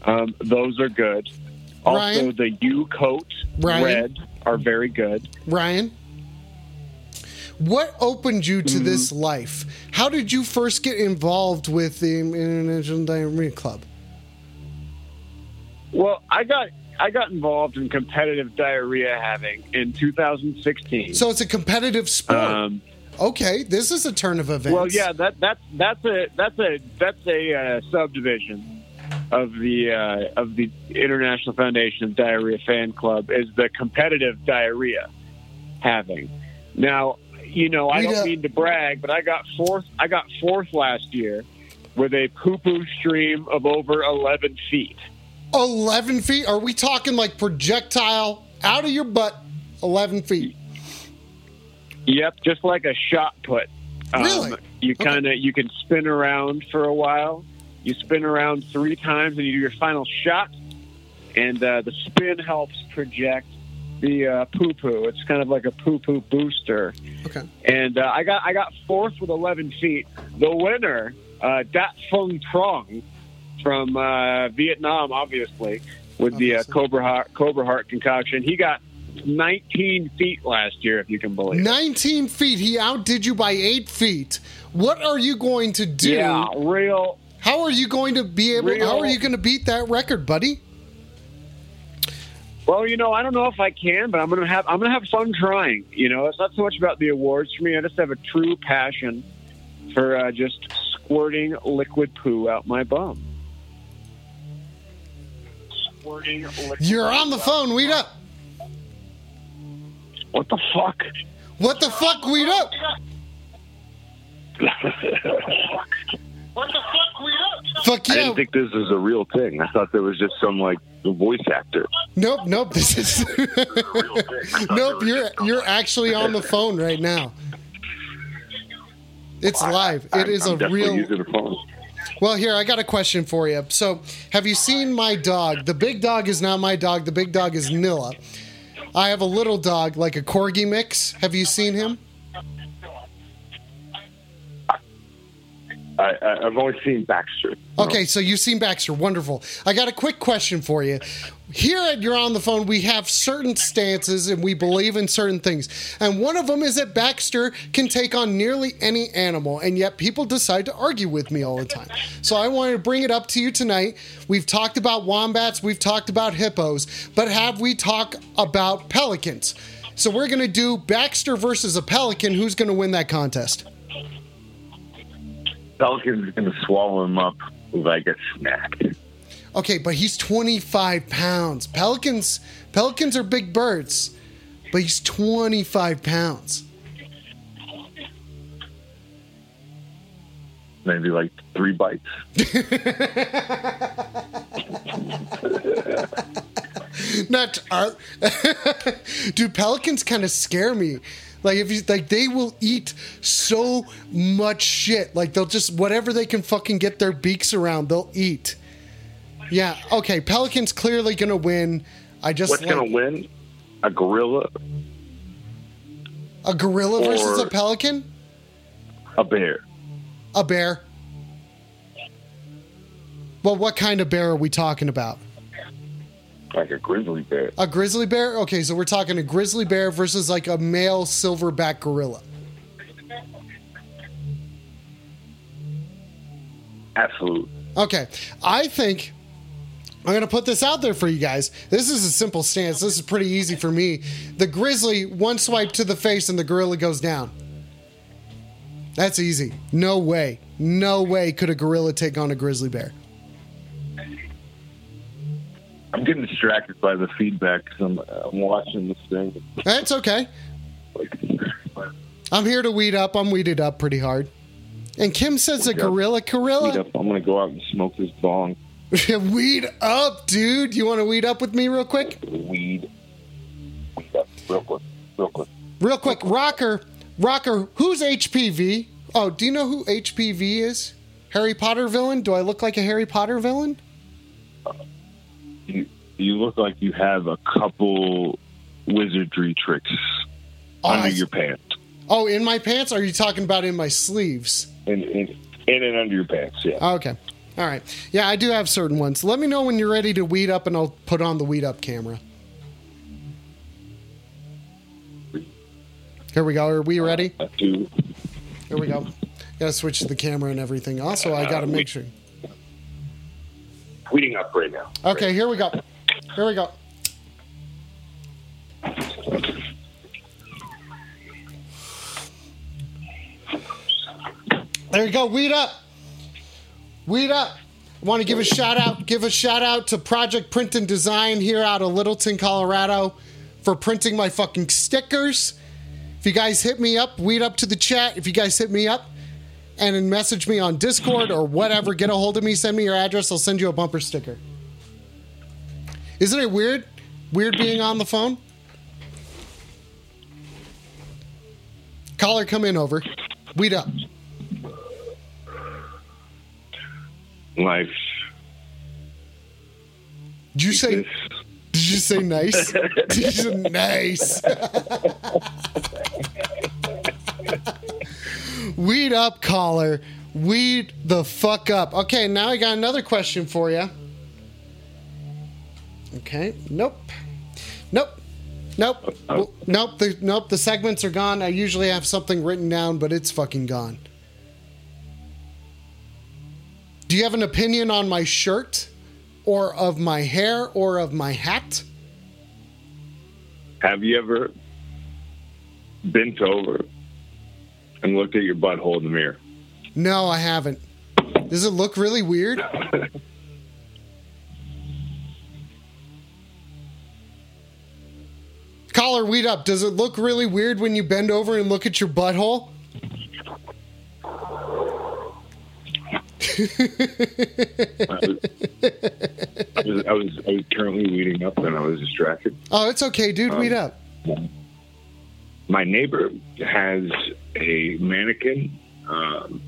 Um, those are good. Also, Ryan? the U coat Ryan? red are very good. Ryan, what opened you Mm-hmm. to this life? How did you first get involved with the International Diarrhea Club? Well, I got I got involved in competitive diarrhea having in 2016. So it's a competitive sport. um, okay, this is a turn of events. well, yeah, that that's that's a that's a that's a uh, subdivision of the uh, of the International Foundation of Diarrhea Fan Club is the competitive diarrhea having. Now, you know, I don't mean to brag, but I got fourth. I got fourth last year with a poo poo stream of over 11 feet. 11 feet? Are we talking like projectile out of your butt? 11 feet. Yep, just like a shot put. Um, Really? You kind of you can spin around for a while. You spin around three times, and you do your final shot. And uh, the spin helps project the uh, poo poo. It's kind of like a poo poo booster. Okay. And uh, I got I got fourth with 11 feet. The winner, uh, Dat Fung Trong from uh, Vietnam, obviously, with the uh, Cobra Heart, Cobra Heart concoction. He got 19 feet last year, if you can believe. it. 19 feet. He outdid you by 8 feet. What are you going to do? Yeah, real. How are you going to be able Real- How are you going to beat that record, buddy? Well, you know, I don't know if I can, but I'm gonna have I'm gonna have fun trying. You know, it's not so much about the awards for me. I just have a true passion for uh, just squirting liquid poo out my bum. Squirting liquid. You're on the phone. Weed up. What the fuck? What the fuck? Weed up. Fuck you. I yeah. didn't think this was a real thing. I thought there was just some like voice actor. Nope, nope. This is *laughs* Nope, you're you're actually on the phone right now. It's live. It is I'm a real using a phone. Well, here I got a question for you. So, have you seen my dog? The big dog is not my dog. The big dog is Nilla. I have a little dog, like a corgi mix. Have you seen him? I, I've only seen Baxter. Okay, so you've seen Baxter. Wonderful. I got a quick question for you. Here at You're on the Phone, we have certain stances and we believe in certain things. And one of them is that Baxter can take on nearly any animal, and yet people decide to argue with me all the time. So I wanted to bring it up to you tonight. We've talked about wombats, we've talked about hippos, but have we talked about pelicans? So we're going to do Baxter versus a pelican. Who's going to win that contest? Pelican's are going to swallow him up if I get smacked. Okay, but he's 25 pounds. Pelicans pelicans are big birds, but he's 25 pounds. Maybe like three bites. *laughs* *laughs* Not are, *laughs* dude. Pelicans kind of scare me. Like if you like, they will eat so much shit. Like they'll just whatever they can fucking get their beaks around, they'll eat. Yeah. Okay. Pelicans clearly gonna win. I just What's like going to win? A gorilla, a gorilla versus a pelican, a bear. a bear. Well, what kind of bear are we talking about? Like a grizzly bear. A grizzly bear? Okay, so we're talking a grizzly bear versus like a male silverback gorilla. Absolutely. Okay, I think I'm going to put this out there for you guys. This is a simple stance. This is pretty easy for me. The grizzly, one swipe to the face and the gorilla goes down. That's easy. No way. No way could a gorilla take on a grizzly bear. I'm getting distracted by the feedback because I'm, I'm watching this thing. That's okay. I'm here to weed up. I'm weeded up pretty hard. And Kim says a up. gorilla, Weed gorilla. up. I'm going to go out and smoke this bong. *laughs* weed up, dude. You want to weed up with me real quick? Weed. Weed up. Real quick. Real quick. Real quick, Rocker, Rocker, who's HPV? Oh, do you know who HPV is? Harry Potter villain? Do I look like a Harry Potter villain? Uh, You, you look like you have a couple wizardry tricks Oh, under I- your pants. Oh, in my pants? Are you talking about in my sleeves? In, in, in and under your pants, yeah. Oh, okay. All right. Yeah, I do have certain ones. Let me know when you're ready to weed up, and I'll put on the weed up camera. Here we go. Are we ready? Uh, Here we go. Gotta switch the camera and everything. Also, I gotta uh, make sure. Tweeting up right now. Okay, here we go. Here we go. There you go. Weed up. Weed up. Want to give a shout out. Give a shout out to Project Print and Design here out of Littleton, Colorado, for printing my fucking stickers. If you guys hit me up, weed up to the chat. If you guys hit me up and message me on Discord or whatever, get a hold of me, send me your address. I'll send you a bumper sticker. Isn't it weird? Weird being on the phone? Caller, come in over. Weed up. Life. Did you say? Did you say nice? Did you say nice? *laughs* *laughs* Weed up, caller. Weed the fuck up. Okay, now I got another question for you. Okay. Nope. Nope. Nope. Well, Nope. The, nope. The segments are gone. I usually have something written down, but it's fucking gone. Do you have an opinion on my shirt, or of my hair, or of my hat? Have you ever bent over and looked at your butthole in the mirror? No, I haven't. Does it look really weird? Collar, weed up. Does it look really weird when you bend over and look at your butthole? I was, I was, I was, I was currently weeding up and I was distracted. Oh, it's okay, dude. Weed um, up. My neighbor has a mannequin um,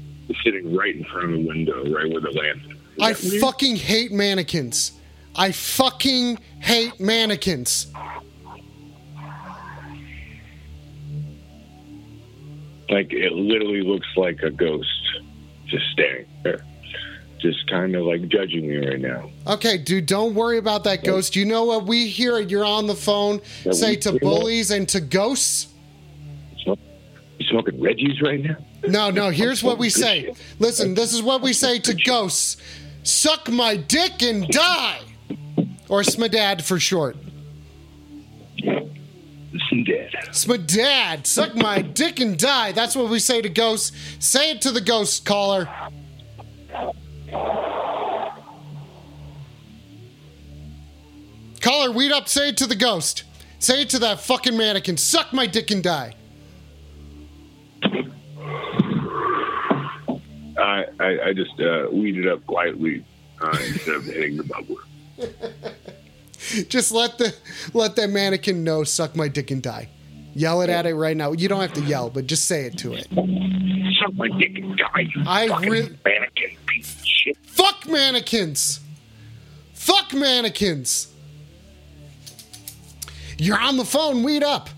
sitting right in front of the window, right where the lamp is. I fucking hate mannequins. I fucking hate mannequins. Like it literally looks like a ghost just staring there, just kind of like judging me right now. Okay, dude, don't worry about that ghost. You know what we hear? You're on the phone. Yeah, Say to that. bullies and to ghosts. Smoking Reggie's right now? No, no, here's what we say. Listen, this is what we say to ghosts suck my dick and die. Or Smadad for short. Listen, Dad. Smadad, suck my dick and die. That's what we say to ghosts. Say it to the ghost caller. Caller, weed up, say it to the ghost. Say it to that fucking mannequin. Suck my dick and die. I, I, I just uh, weeded up quietly uh, instead of hitting the bubbler. *laughs* Just let the let that mannequin know suck my dick and die. Yell it at it right now. You don't have to yell, but just say it to it. Suck my dick and die. I fucking re- mannequin piece of shit. Fuck mannequins. Fuck mannequins. You're on the phone. Weed up.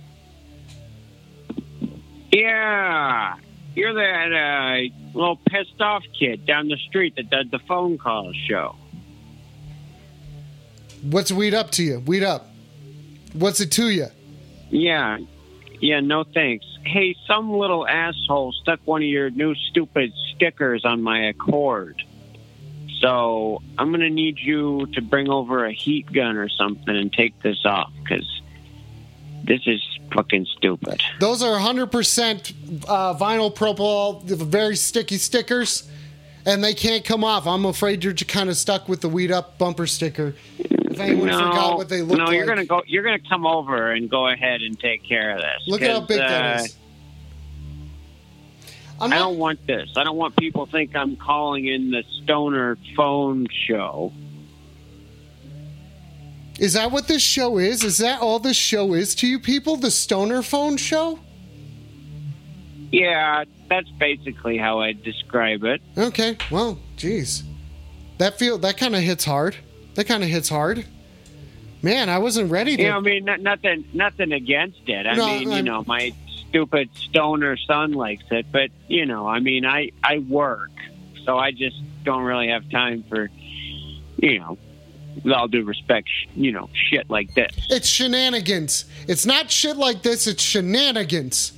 Yeah, you're that uh, little pissed off kid down the street that does the phone call show. What's weed up to you? Weed up. What's it to you? Yeah, yeah, no thanks. Hey, some little asshole stuck one of your new stupid stickers on my Accord. So I'm gonna need you to bring over a heat gun or something and take this off because this is fucking stupid. Those are 100% uh, vinyl propyl, very sticky stickers, and they can't come off. I'm afraid you're kind of stuck with the weed up bumper sticker. If anyone no, forgot what they look no, like. you're gonna go. You're gonna come over and go ahead and take care of this. Look at how big uh, that is. I'm I don't want this. I don't want people to think I'm calling in the stoner phone show. Is that what this show is? Is that all this show is to you people? The stoner phone show? Yeah, that's basically how I describe it. Okay, well, geez, that feel that kind of hits hard. That kind of hits hard. Man, I wasn't ready to. You know, I mean, not, nothing, nothing against it. I No, mean, I'm- you know, my stupid stoner son likes it, but you know, I mean, I I work, so I just don't really have time for, you know, with all due respect, you know, shit like this. It's shenanigans. It's not shit like this, it's shenanigans.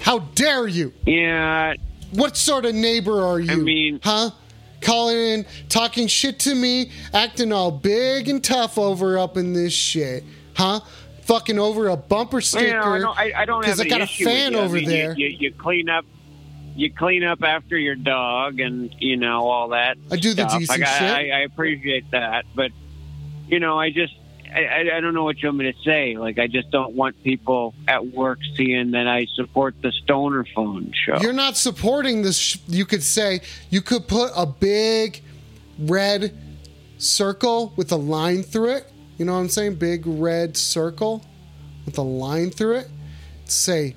How dare you? Yeah, What sort of neighbor are you? I mean- huh? Calling in, talking shit to me, acting all big and tough over up in this shit, huh? Fucking over a bumper sticker. You know, I don't, I, I don't have I got a fan over mean, you- there. You, you clean up, you clean up after your dog, and you know all that. I do the stuff. decent Like, shit. I, I appreciate that, but you know, I just. I, I, I don't know what you want me to say. Like, I just don't want people at work seeing that I support the Stoner Phone show. You're not supporting this. Sh- you could say you could put a big red circle with a line through it. You know what I'm saying? Big red circle with a line through it. Say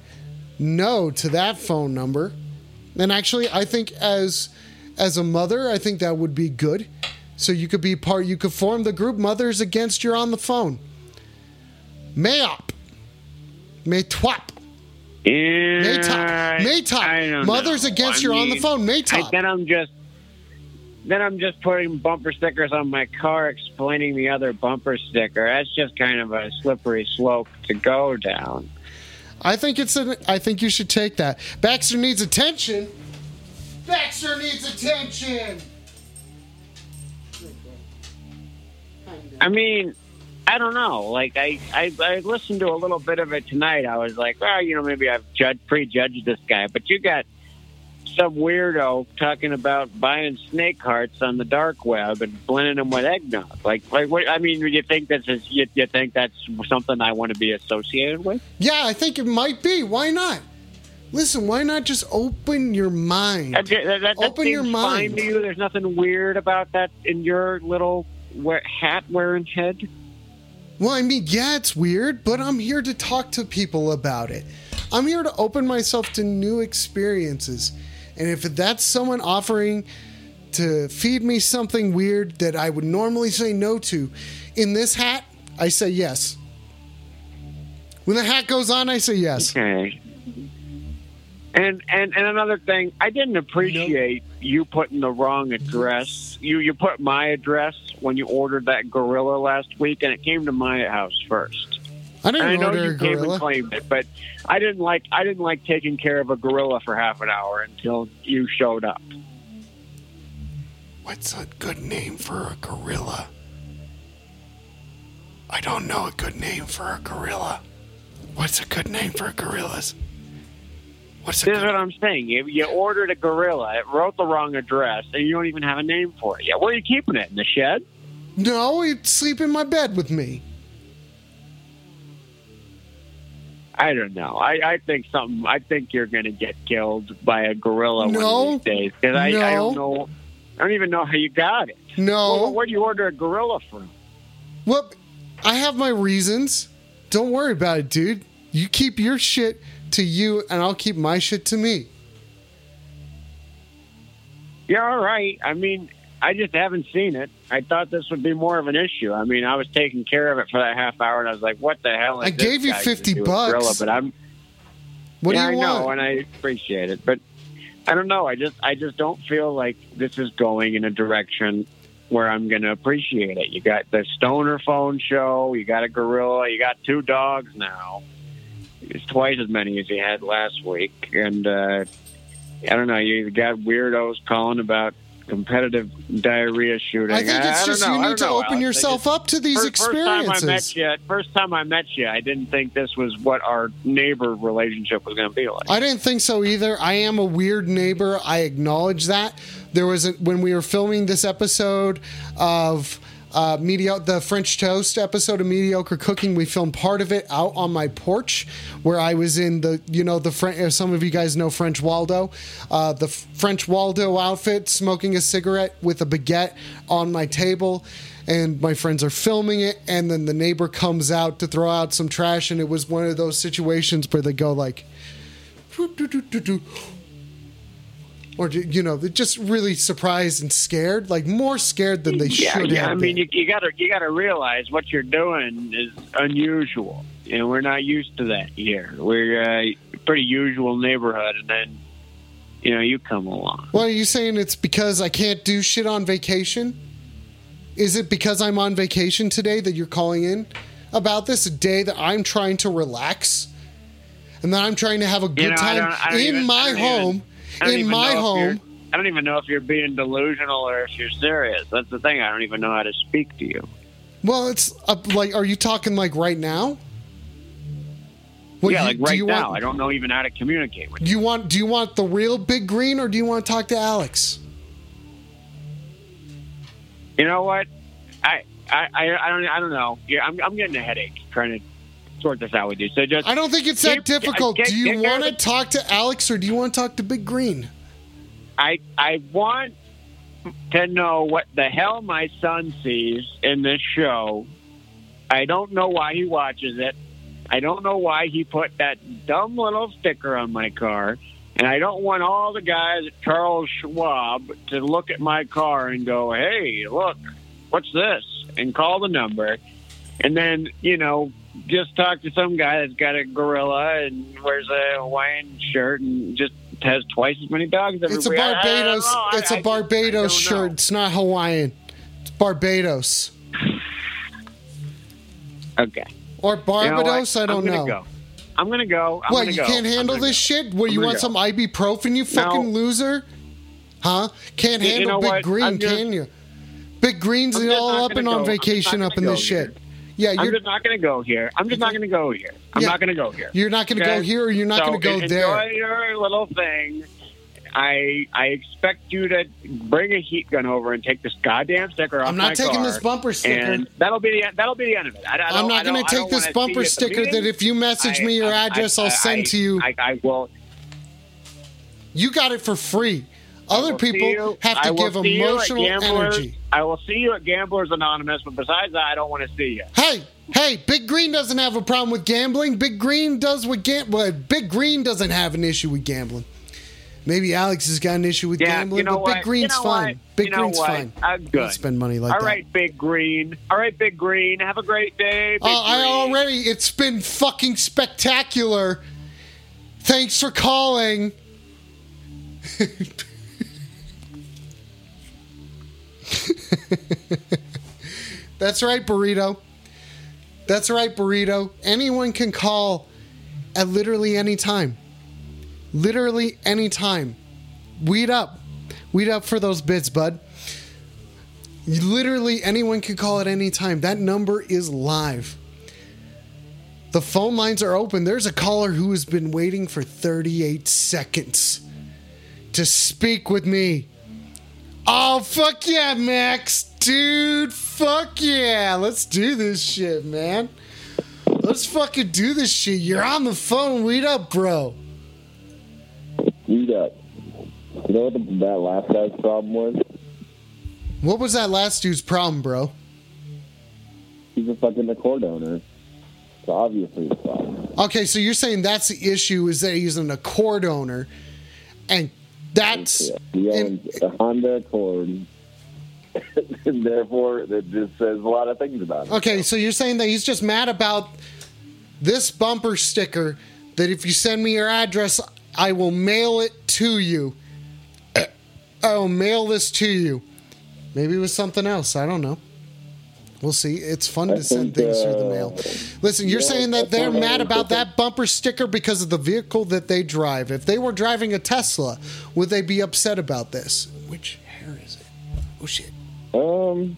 no to that phone number. And actually, I think as as a mother, I think that would be good. So you could be part. You could form the group Mothers Against You're on the Phone. Mayop. Maytwap. Maytop. Maytop. Mothers know. Against I You're on the mean, Phone. I, Maytop. then I'm just then I'm just putting bumper stickers on my car explaining the other bumper sticker. That's just kind of a slippery slope to go down. I think it's an. I think you should take that. Baxter needs attention. Baxter needs attention. I mean, I don't know. Like I, I, I listened to a little bit of it tonight. I was like, well, you know, maybe I've judged, prejudged this guy. But you got some weirdo talking about buying snake hearts on the dark web and blending them with eggnog. Like, like what? I mean, you think this is? You, you think that's something I want to be associated with? Yeah, I think it might be. Why not? Listen, why not just open your mind? That, that, that Open your mind. to you. There's nothing weird about that in your little hat wearing head. Well, I mean, yeah, it's weird, but I'm here to talk to people about it. I'm here to open myself to new experiences. And if that's someone offering to feed me something weird that I would normally say no to, in this hat, I say yes. When the hat goes on, I say yes. Okay. And and and another thing, I didn't appreciate you putting the wrong address. You you put my address when you ordered that gorilla last week, and it came to my house first. I didn't I know order you came and claimed it, but I didn't like I didn't like taking care of a gorilla for half an hour until you showed up. What's a good name for a gorilla? I don't know a good name for a gorilla. What's a good name for gorillas? What's a This is what I'm saying. You, you ordered a gorilla, it wrote the wrong address, and you don't even have a name for it yet. Where are you keeping it? In the shed? No, he'd sleep in my bed with me. I don't know. I, I think something. I think you're going to get killed by a gorilla No. one of these days because I, I don't know. I don't even know how you got it. No. Where, where do you order a gorilla from? Well, I have my reasons. Don't worry about it, dude. You keep your shit to you, and I'll keep my shit to me. You're all right. I mean, I just haven't seen it. I thought this would be more of an issue. I mean, I was taking care of it for that half hour, and I was like, "What the hell?" I gave you 50 bucks. Gorilla? But I'm. What yeah, do you I want? know, and I appreciate it, but I don't know. I just, I just don't feel like this is going in a direction where I'm going to appreciate it. You got the stoner phone show. You got a gorilla. You got two dogs now. It's twice as many as you had last week, and uh, I don't know. You got weirdos calling about competitive diarrhea shooting. I think it's don't just know. you I need to know, open. Yourself up to these First, first time I met experiences. you, first time I met you, I didn't think this was what our neighbor relationship was going to be like. I didn't think so either. I am a weird neighbor. I acknowledge that. There was a, when we were filming this episode of uh, the French toast episode of mediocre cooking. We filmed part of it out on my porch, where I was in the, you know, the French. uh, Some of you guys know French Waldo, uh, the French Waldo outfit, smoking a cigarette with a baguette on my table. And my friends are filming it, and then the neighbor comes out to throw out some trash, and it was one of those situations where they go like. Or you know, they're just really surprised and scared, like more scared than they yeah, should yeah. have. I mean, been. you, gotta you gotta realize what you're doing is unusual. You know, we're not used to that here. We're a pretty usual neighborhood, and then you know, you come along. Well, are you saying it's because I can't do shit on vacation? Is it because I'm on vacation today that you're calling in about this? Day that I'm trying to relax? And that I'm trying to have a good You know, I time don't- I don't in even- my home. even- I in my home. I don't even know if you're being delusional or if you're serious. That's the thing. I don't even know how to speak to you. Well, it's uh, like, are you talking like right now? Well, yeah, you- like do right you now. Want, I don't know even how to communicate with you. do you want? Do you want the real Big Green, or do you want to talk to Alex? You know what? I I, I, I don't I don't know. Yeah, I'm I'm getting a headache trying to sort this out with you. So just I don't think it's that Keep- difficult. get- do you want to talk to Alex, or do you want to talk to Big Green? I I want to know what the hell my son sees in this show. I don't know why he watches it. I don't know why he put that dumb little sticker on my car. And I don't want all the guys at Charles Schwab to look at my car and go, hey, look, what's this? And call the number. And then, you know, just talk to some guy that's got a gorilla and wears a Hawaiian shirt and just has twice as many dogs every It's a week. I- I Barbados. It's I a Barbados don't know. shirt. It's not Hawaiian. It's Barbados Okay. or You know? Barbados. I don't know. Go. I'm gonna go. I'm what? gonna You go. can't handle this go. shit? What? I'm You want go. some ibuprofen? You fucking loser? Huh? Can't You- you handle know Big what? Green, just- can you? Big Green's all up and on go. I'm just vacation up in this shit. Yeah, I'm you're just not going to go here. I'm just not going to go here. I'm Yeah. not going to go here. you're not going to Okay? go here, or you're not So going to go enjoy there. your little thing. I I expect you to bring a heat gun over and take this goddamn sticker off I'm not taking car, this bumper sticker. And that'll be the that'll be the end of it. I, I'm not going to take this bumper see you at the sticker that if you message I- me your I- address, I- will send to you. I, I will. you got it for free. Other people you- have to give emotional energy. I will see you at Gamblers Anonymous, but besides that, I don't want to see you. Hey, hey, Big Green doesn't have a problem with gambling. Big Green does with gam- well, Big Green doesn't have an issue with gambling. Maybe Alex has got an issue with Yeah, gambling, you know but what? Big Green's you know fine. What? Big you know Green's what? fine. I'm Don't good. spend money like All that. All right, Big Green. All right, Big Green. Have a great day. Oh, I already. It's been fucking spectacular. Thanks for calling. *laughs* *laughs* That's right, burrito. That's right, burrito. Anyone can call at literally any time. Literally any time. Weed up. Weed up for those bids, bud. Literally anyone can call at any time. That number is live. The phone lines are open. There's a caller who has been waiting for 38 seconds to speak with me. Oh, fuck yeah, Max. Dude, fuck yeah. Let's do this shit, man. Let's fucking do this shit. You're on the phone. Weed up, bro. Weed up. You know what the, that last guy's problem was? What was that last dude's problem, bro? He's a fucking accord owner. So obviously it's a problem. Okay, so you're saying that's the issue is that he's an Accord owner, and that's Yeah. He and- a Honda Accord. *laughs* and therefore, that just says a lot of things about him. Okay, so you're saying that he's just mad about this bumper sticker that if you send me your address, I will mail it to you. I will mail this to you. Maybe it was something else. I don't know. We'll see. It's fun I to send think, things through uh, the mail. Listen, you're yeah, saying that they're mad about that bumper sticker because of the vehicle that they drive. If they were driving a Tesla, would they be upset about this? Which hair is it? Oh shit. Um,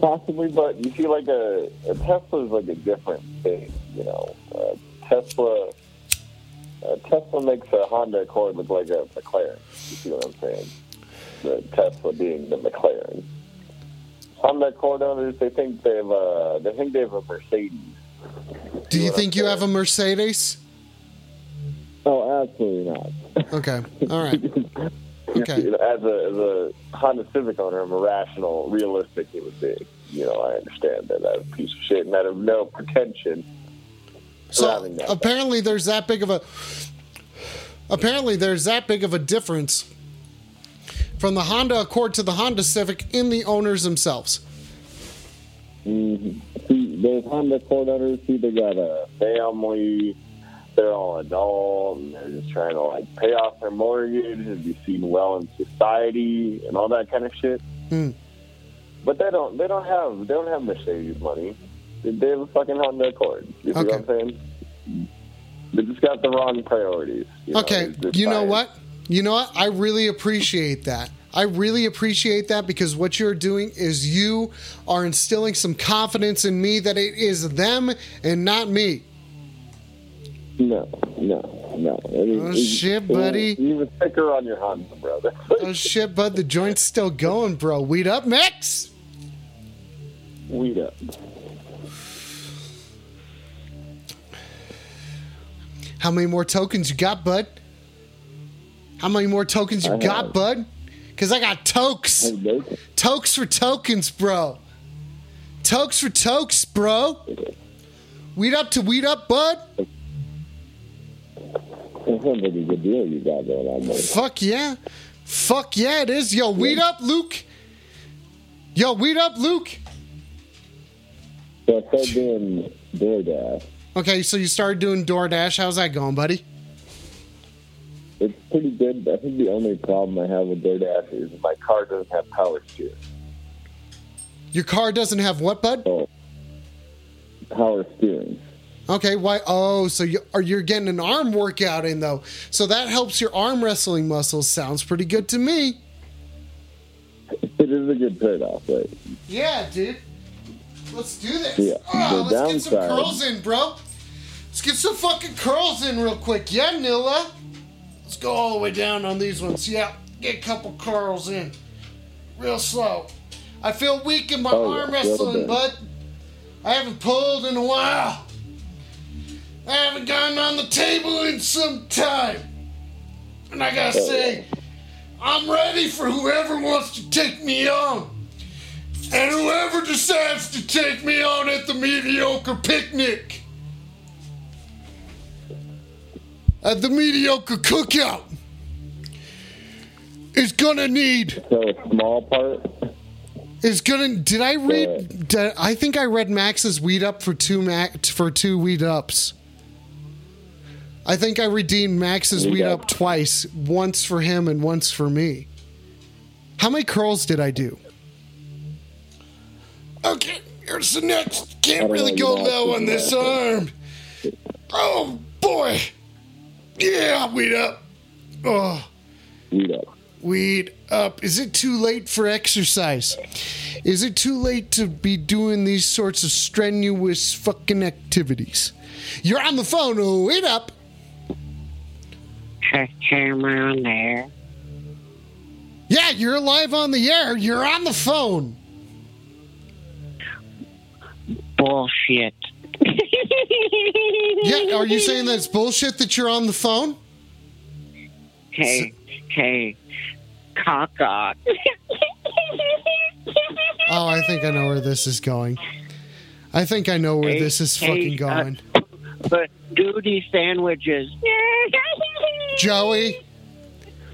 possibly, but you see, like a, a Tesla is like a different thing. You know, uh, Tesla. Uh, Tesla makes a Honda Accord look like a McLaren. You see what I'm saying? The Tesla being the McLaren. Honda Accord owners, they think they've a, they think they have a Mercedes. Do you think you have a Mercedes? Oh, absolutely not. Okay. All right. *laughs* Okay. As a as a Honda Civic owner, I'm a rational, realistic human being. You know, I understand that I'm a piece of shit and I have no pretension. So apparently there's that big of a apparently there's that big of a difference from the Honda Accord to the Honda Civic in the owners themselves. Mhm. See, those Honda Accord owners either got a family they're all adult and they're just trying to like pay off their mortgage and be seen well in society and all that kind of shit. Hmm. But they don't. They don't have. They don't have Mercedes money. They, they have a fucking Honda Accord. You see what I'm saying? They just got the wrong priorities. you okay, just you know what? You know what? I really appreciate that. I really appreciate that because what you're doing is you are instilling some confidence in me that it is them and not me. No, no, no. I mean, Oh, shit, buddy. You have a sticker on your Honda, brother. *laughs* Oh shit, bud, the joint's still going, bro. Weed up, Max. Weed up. How many more tokens you got, bud? How many more tokens you got, have- bud? Cause I got tokes. Tokes for tokens, bro. Tokes for tokes, bro. Weed up to weed up, bud. That sounds like a good deal you got going on there. Fuck yeah. Fuck yeah, it is. Yo, weed up, Luke. Yo, weed up, Luke. So I started doing DoorDash. Okay, so you started doing DoorDash. How's that going, buddy? It's pretty good. I think the only problem I have with DoorDash is my car doesn't have power steer. Your car doesn't have what, bud? Oh, power steering. Okay, why? Oh, so you are you're getting an arm workout in though, so that helps your arm wrestling muscles. Sounds pretty good to me. It is a good trade-off, right? Yeah, dude. Let's do this. Yeah, Oh, let's get some curls in, bro. Let's get some fucking curls in real quick. Yeah, Nilla. Let's go all the way down on these ones. Yeah, get a couple curls in. Real slow. I feel weak in my Oh, arm wrestling, bud. I haven't pulled in a while. I haven't gotten on the table in some time. And I gotta Oh, say, I'm ready for whoever wants to take me on. And whoever decides to take me on at the mediocre picnic. At the mediocre cookout. Is gonna need. So a small part. Is gonna. Did I read? Did, I think I read Max's weed up for two mac for two weed ups. I think I redeemed Max's Weed weed up. up twice, once for him and once for me. How many curls did I do? Okay, here's the next. Can't really go low on this arm. Oh boy. Yeah, weed up. Oh. Weed up. Weed up. Is it too late for exercise? Is it too late to be doing these sorts of strenuous fucking activities? You're on the phone. Oh, weed up. Hey, hey, am I on there? Yeah, you're live on the air. You're on the phone. Bullshit. Yeah, are you saying that's bullshit that you're on the phone? Hey, hey, caca. Oh, I think I know where this is going. I think I know where Hey, this is hey, fucking uh, going. but duty sandwiches. Joey.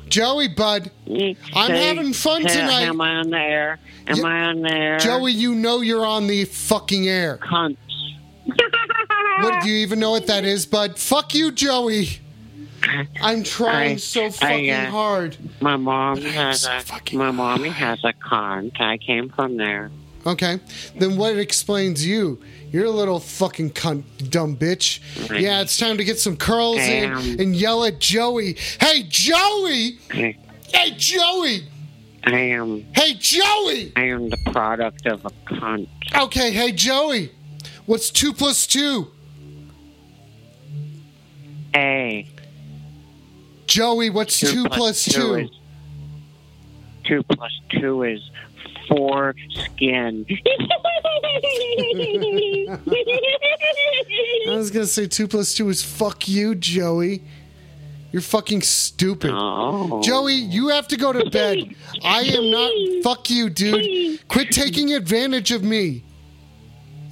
Joey, bud. I'm Hey, having fun tonight. Am I on the air? Am I on the air? Joey, you know you're on the fucking air. Cunts. What do you even know what that is, But Fuck you, Joey. I'm trying I- so I, fucking uh, hard. My mom has a my mommy has a cunt. I came from there. Okay, then what explains you? You're a little fucking cunt, dumb bitch. Right. Yeah, it's time to get some curls in and yell at Joey. Hey, Joey! I, Hey, Joey! I am Hey, Joey! I am the product of a cunt. Okay, hey, Joey. What's two plus two? A. Joey, what's two, plus two? is two plus two is four skin. *laughs* I was gonna say two plus two is fuck you, Joey. You're fucking stupid. Oh. Joey, you have to go to bed. I am not. Fuck you, dude. Quit taking advantage of me.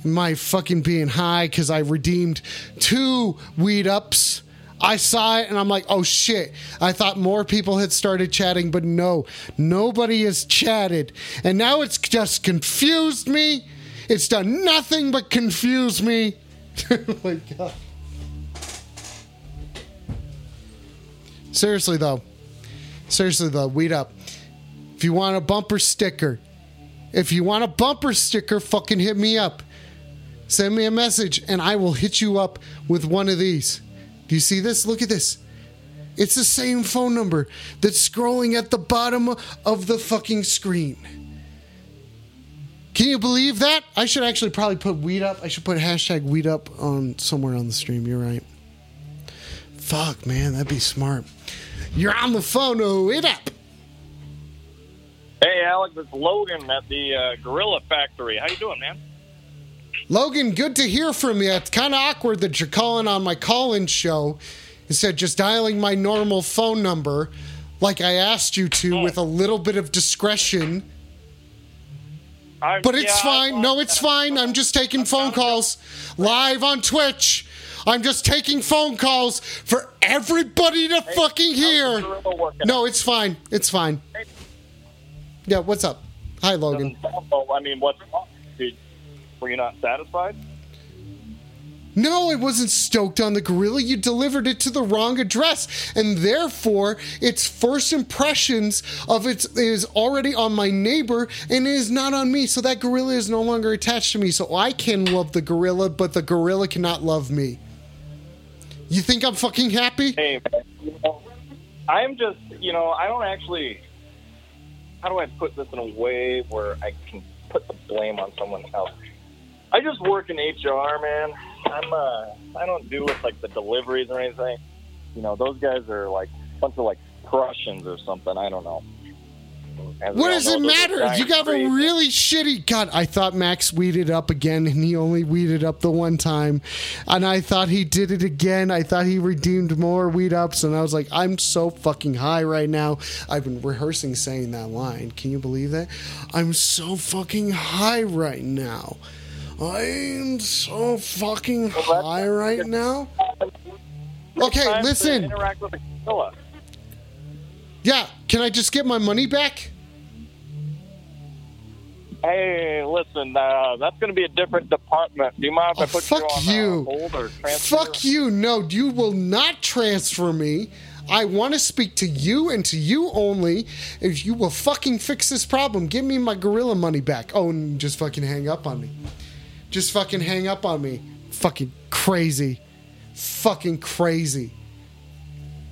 My fucking being high because I redeemed two weed ups. I saw it and I'm like, oh shit. I thought more people had started chatting, but no, nobody has chatted. And now it's just confused me. It's done nothing but confuse me. *laughs* oh my god. Seriously though. Seriously though, weed up. If you want a bumper sticker, if you want a bumper sticker, fucking hit me up. Send me a message and I will hit you up with one of these. Do you see this? Look at this. It's the same phone number that's scrolling at the bottom of the fucking screen. Can you believe that? I should actually probably put weed up. I should put hashtag weed up on somewhere on the stream. You're right. Fuck, man, that'd be smart. You're on the phone. Oh, it up. Hey, Alex, it's Logan at the uh, Gorilla Factory. How you doing, man? Logan, good to hear from you. It's kind of awkward that you're calling on my call-in show instead of just dialing my normal phone number like I asked you to with a little bit of discretion. I, But it's yeah, fine. No, it's fine. I'm just taking phone calls live on Twitch. I'm just taking phone calls for everybody to fucking hear. No, it's fine. It's fine. Yeah, what's up? Hi, Logan. I mean, what's wrong? Were you not satisfied? No, I wasn't stoked on the gorilla. You delivered it to the wrong address, and therefore, its first impressions of it is already on my neighbor and it is not on me. So that gorilla is no longer attached to me. So I can love the gorilla, but the gorilla cannot love me. You think I'm fucking happy? Hey, man, you know, I'm just, you know, I don't actually. How do I put this in a way where I can put the blame on someone else? I just work in HR, man. I'm, uh, I don't do with like the deliveries or anything. You know, those guys are like a bunch of like Prussians or something. I don't know. As What does know, it matter? You got a really shitty. God, I thought Max weeded up again, and he only weeded up the one time. And I thought he did it again. I thought he redeemed more weed ups, and I was like, I'm so fucking high right now. I've been rehearsing saying that line. Can you believe that? I'm so fucking high right now. I'm so fucking high right now. Okay, listen. Interact with a gorilla. Yeah, can I just get my money back? Hey, listen, uh, that's going to be a different department. Do you mind if I Oh, put fuck you on you. Uh, hold or transfer? Fuck you. No, you will not transfer me. I want to speak to you and to you only. If you will fucking fix this problem, give me my gorilla money back. Oh, and just fucking hang up on me. Just fucking hang up on me. Fucking crazy. Fucking crazy.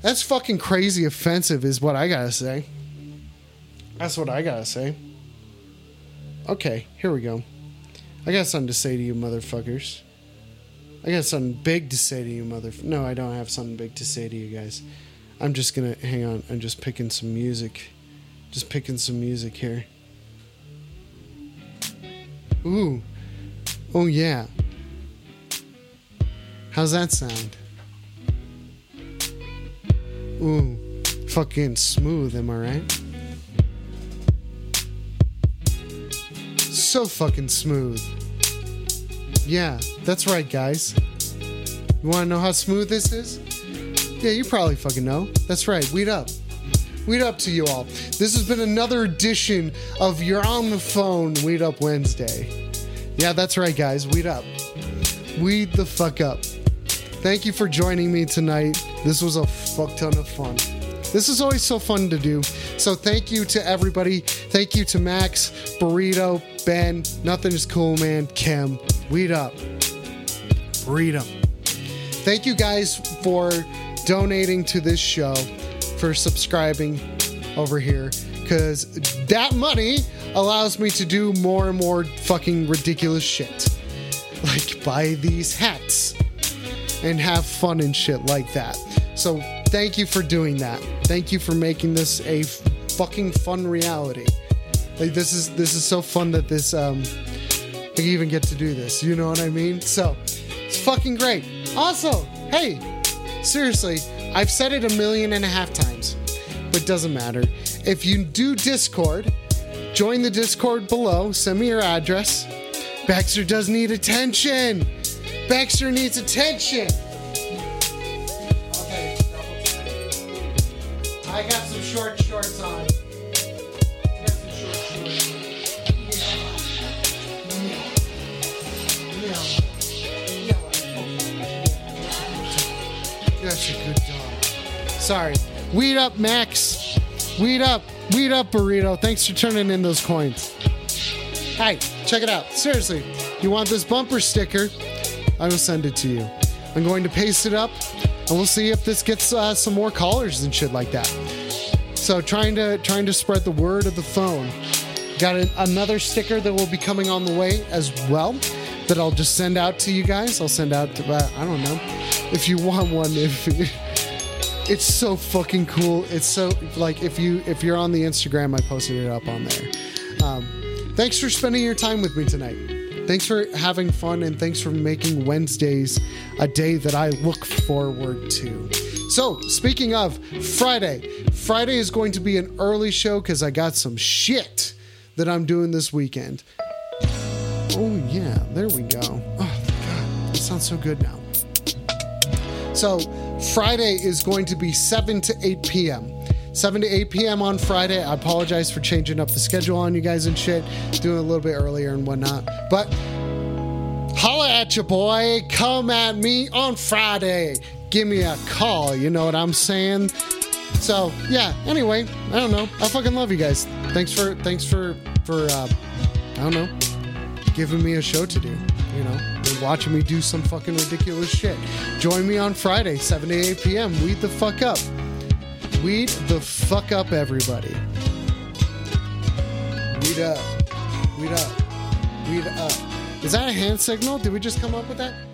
That's fucking crazy offensive, is what I gotta say. That's what I gotta say. Okay, here we go. I got something to say to you, motherfuckers. I got something big to say to you, mother. No, I don't have something big to say to you guys. I'm just gonna hang on. I'm just picking some music. Just picking some music here. Ooh. Oh yeah. How's that sound? Ooh. Fucking smooth, am I right? So fucking smooth. Yeah, that's right, guys. You want to know how smooth this is? Yeah, you probably fucking know. That's right. Weed up. Weed up to you all. This has been another edition of You're on the Phone Weed Up Wednesday. Yeah, that's right, guys. Weed up. Weed the fuck up. Thank you for joining me tonight. This was a fuck ton of fun. This is always so fun to do. So thank you to everybody. Thank you to Max, Burrito, Ben, Nothing is Cool Man, Kim. Weed up. Freedom. Thank you guys for donating to this show, for subscribing over here, because that money allows me to do more and more fucking ridiculous shit. *laughs* Like buy these hats and have fun and shit like that. So thank you for doing that. Thank you for making this a fucking fun reality. Like this is this is so fun that this um I even get to do this. You know what I mean? So it's fucking great. Also, hey, seriously, I've said it a million and a half times, but it doesn't matter. If you do Discord, join the Discord below. Send me your address. Baxter does need attention. Baxter needs attention. Okay. I got some short shorts on. That's a good dog. Sorry. Weed up, Max. Weed up. Weed up, Burrito. Thanks for turning in those coins. Hey, check it out. Seriously, you want this bumper sticker? I will send it to you. I'm going to paste it up, and we'll see if this gets uh, some more callers and shit like that. So trying to trying to spread the word of the phone. Got another sticker that will be coming on the way as well that I'll just send out to you guys. I'll send out to uh, I don't know if you want one. If it's so fucking cool. It's so like if you if you're on the Instagram, I posted it up on there. Um, thanks for spending your time with me tonight. Thanks for having fun and thanks for making Wednesdays a day that I look forward to. So, speaking of Friday, Friday is going to be an early show because I got some shit that I'm doing this weekend. Oh, yeah, there we go. Oh, God, that sounds so good now. So, Friday is going to be 7 to 8 p.m. 7 to 8 p.m. on Friday. I apologize for changing up the schedule on you guys and shit, doing a little bit earlier and whatnot. But holla at you, boy. Come at me on Friday. Give me a call. You know what I'm saying? So yeah. Anyway, I don't know. I fucking love you guys. Thanks for thanks for for uh, I don't know giving me a show to do. You know, watching me do some fucking ridiculous shit. Join me on Friday, 7 to 8 p.m. Weed the fuck up. Weed the fuck up, everybody. Weed up. Weed up. Weed up. Is that a hand signal? Did we just come up with that?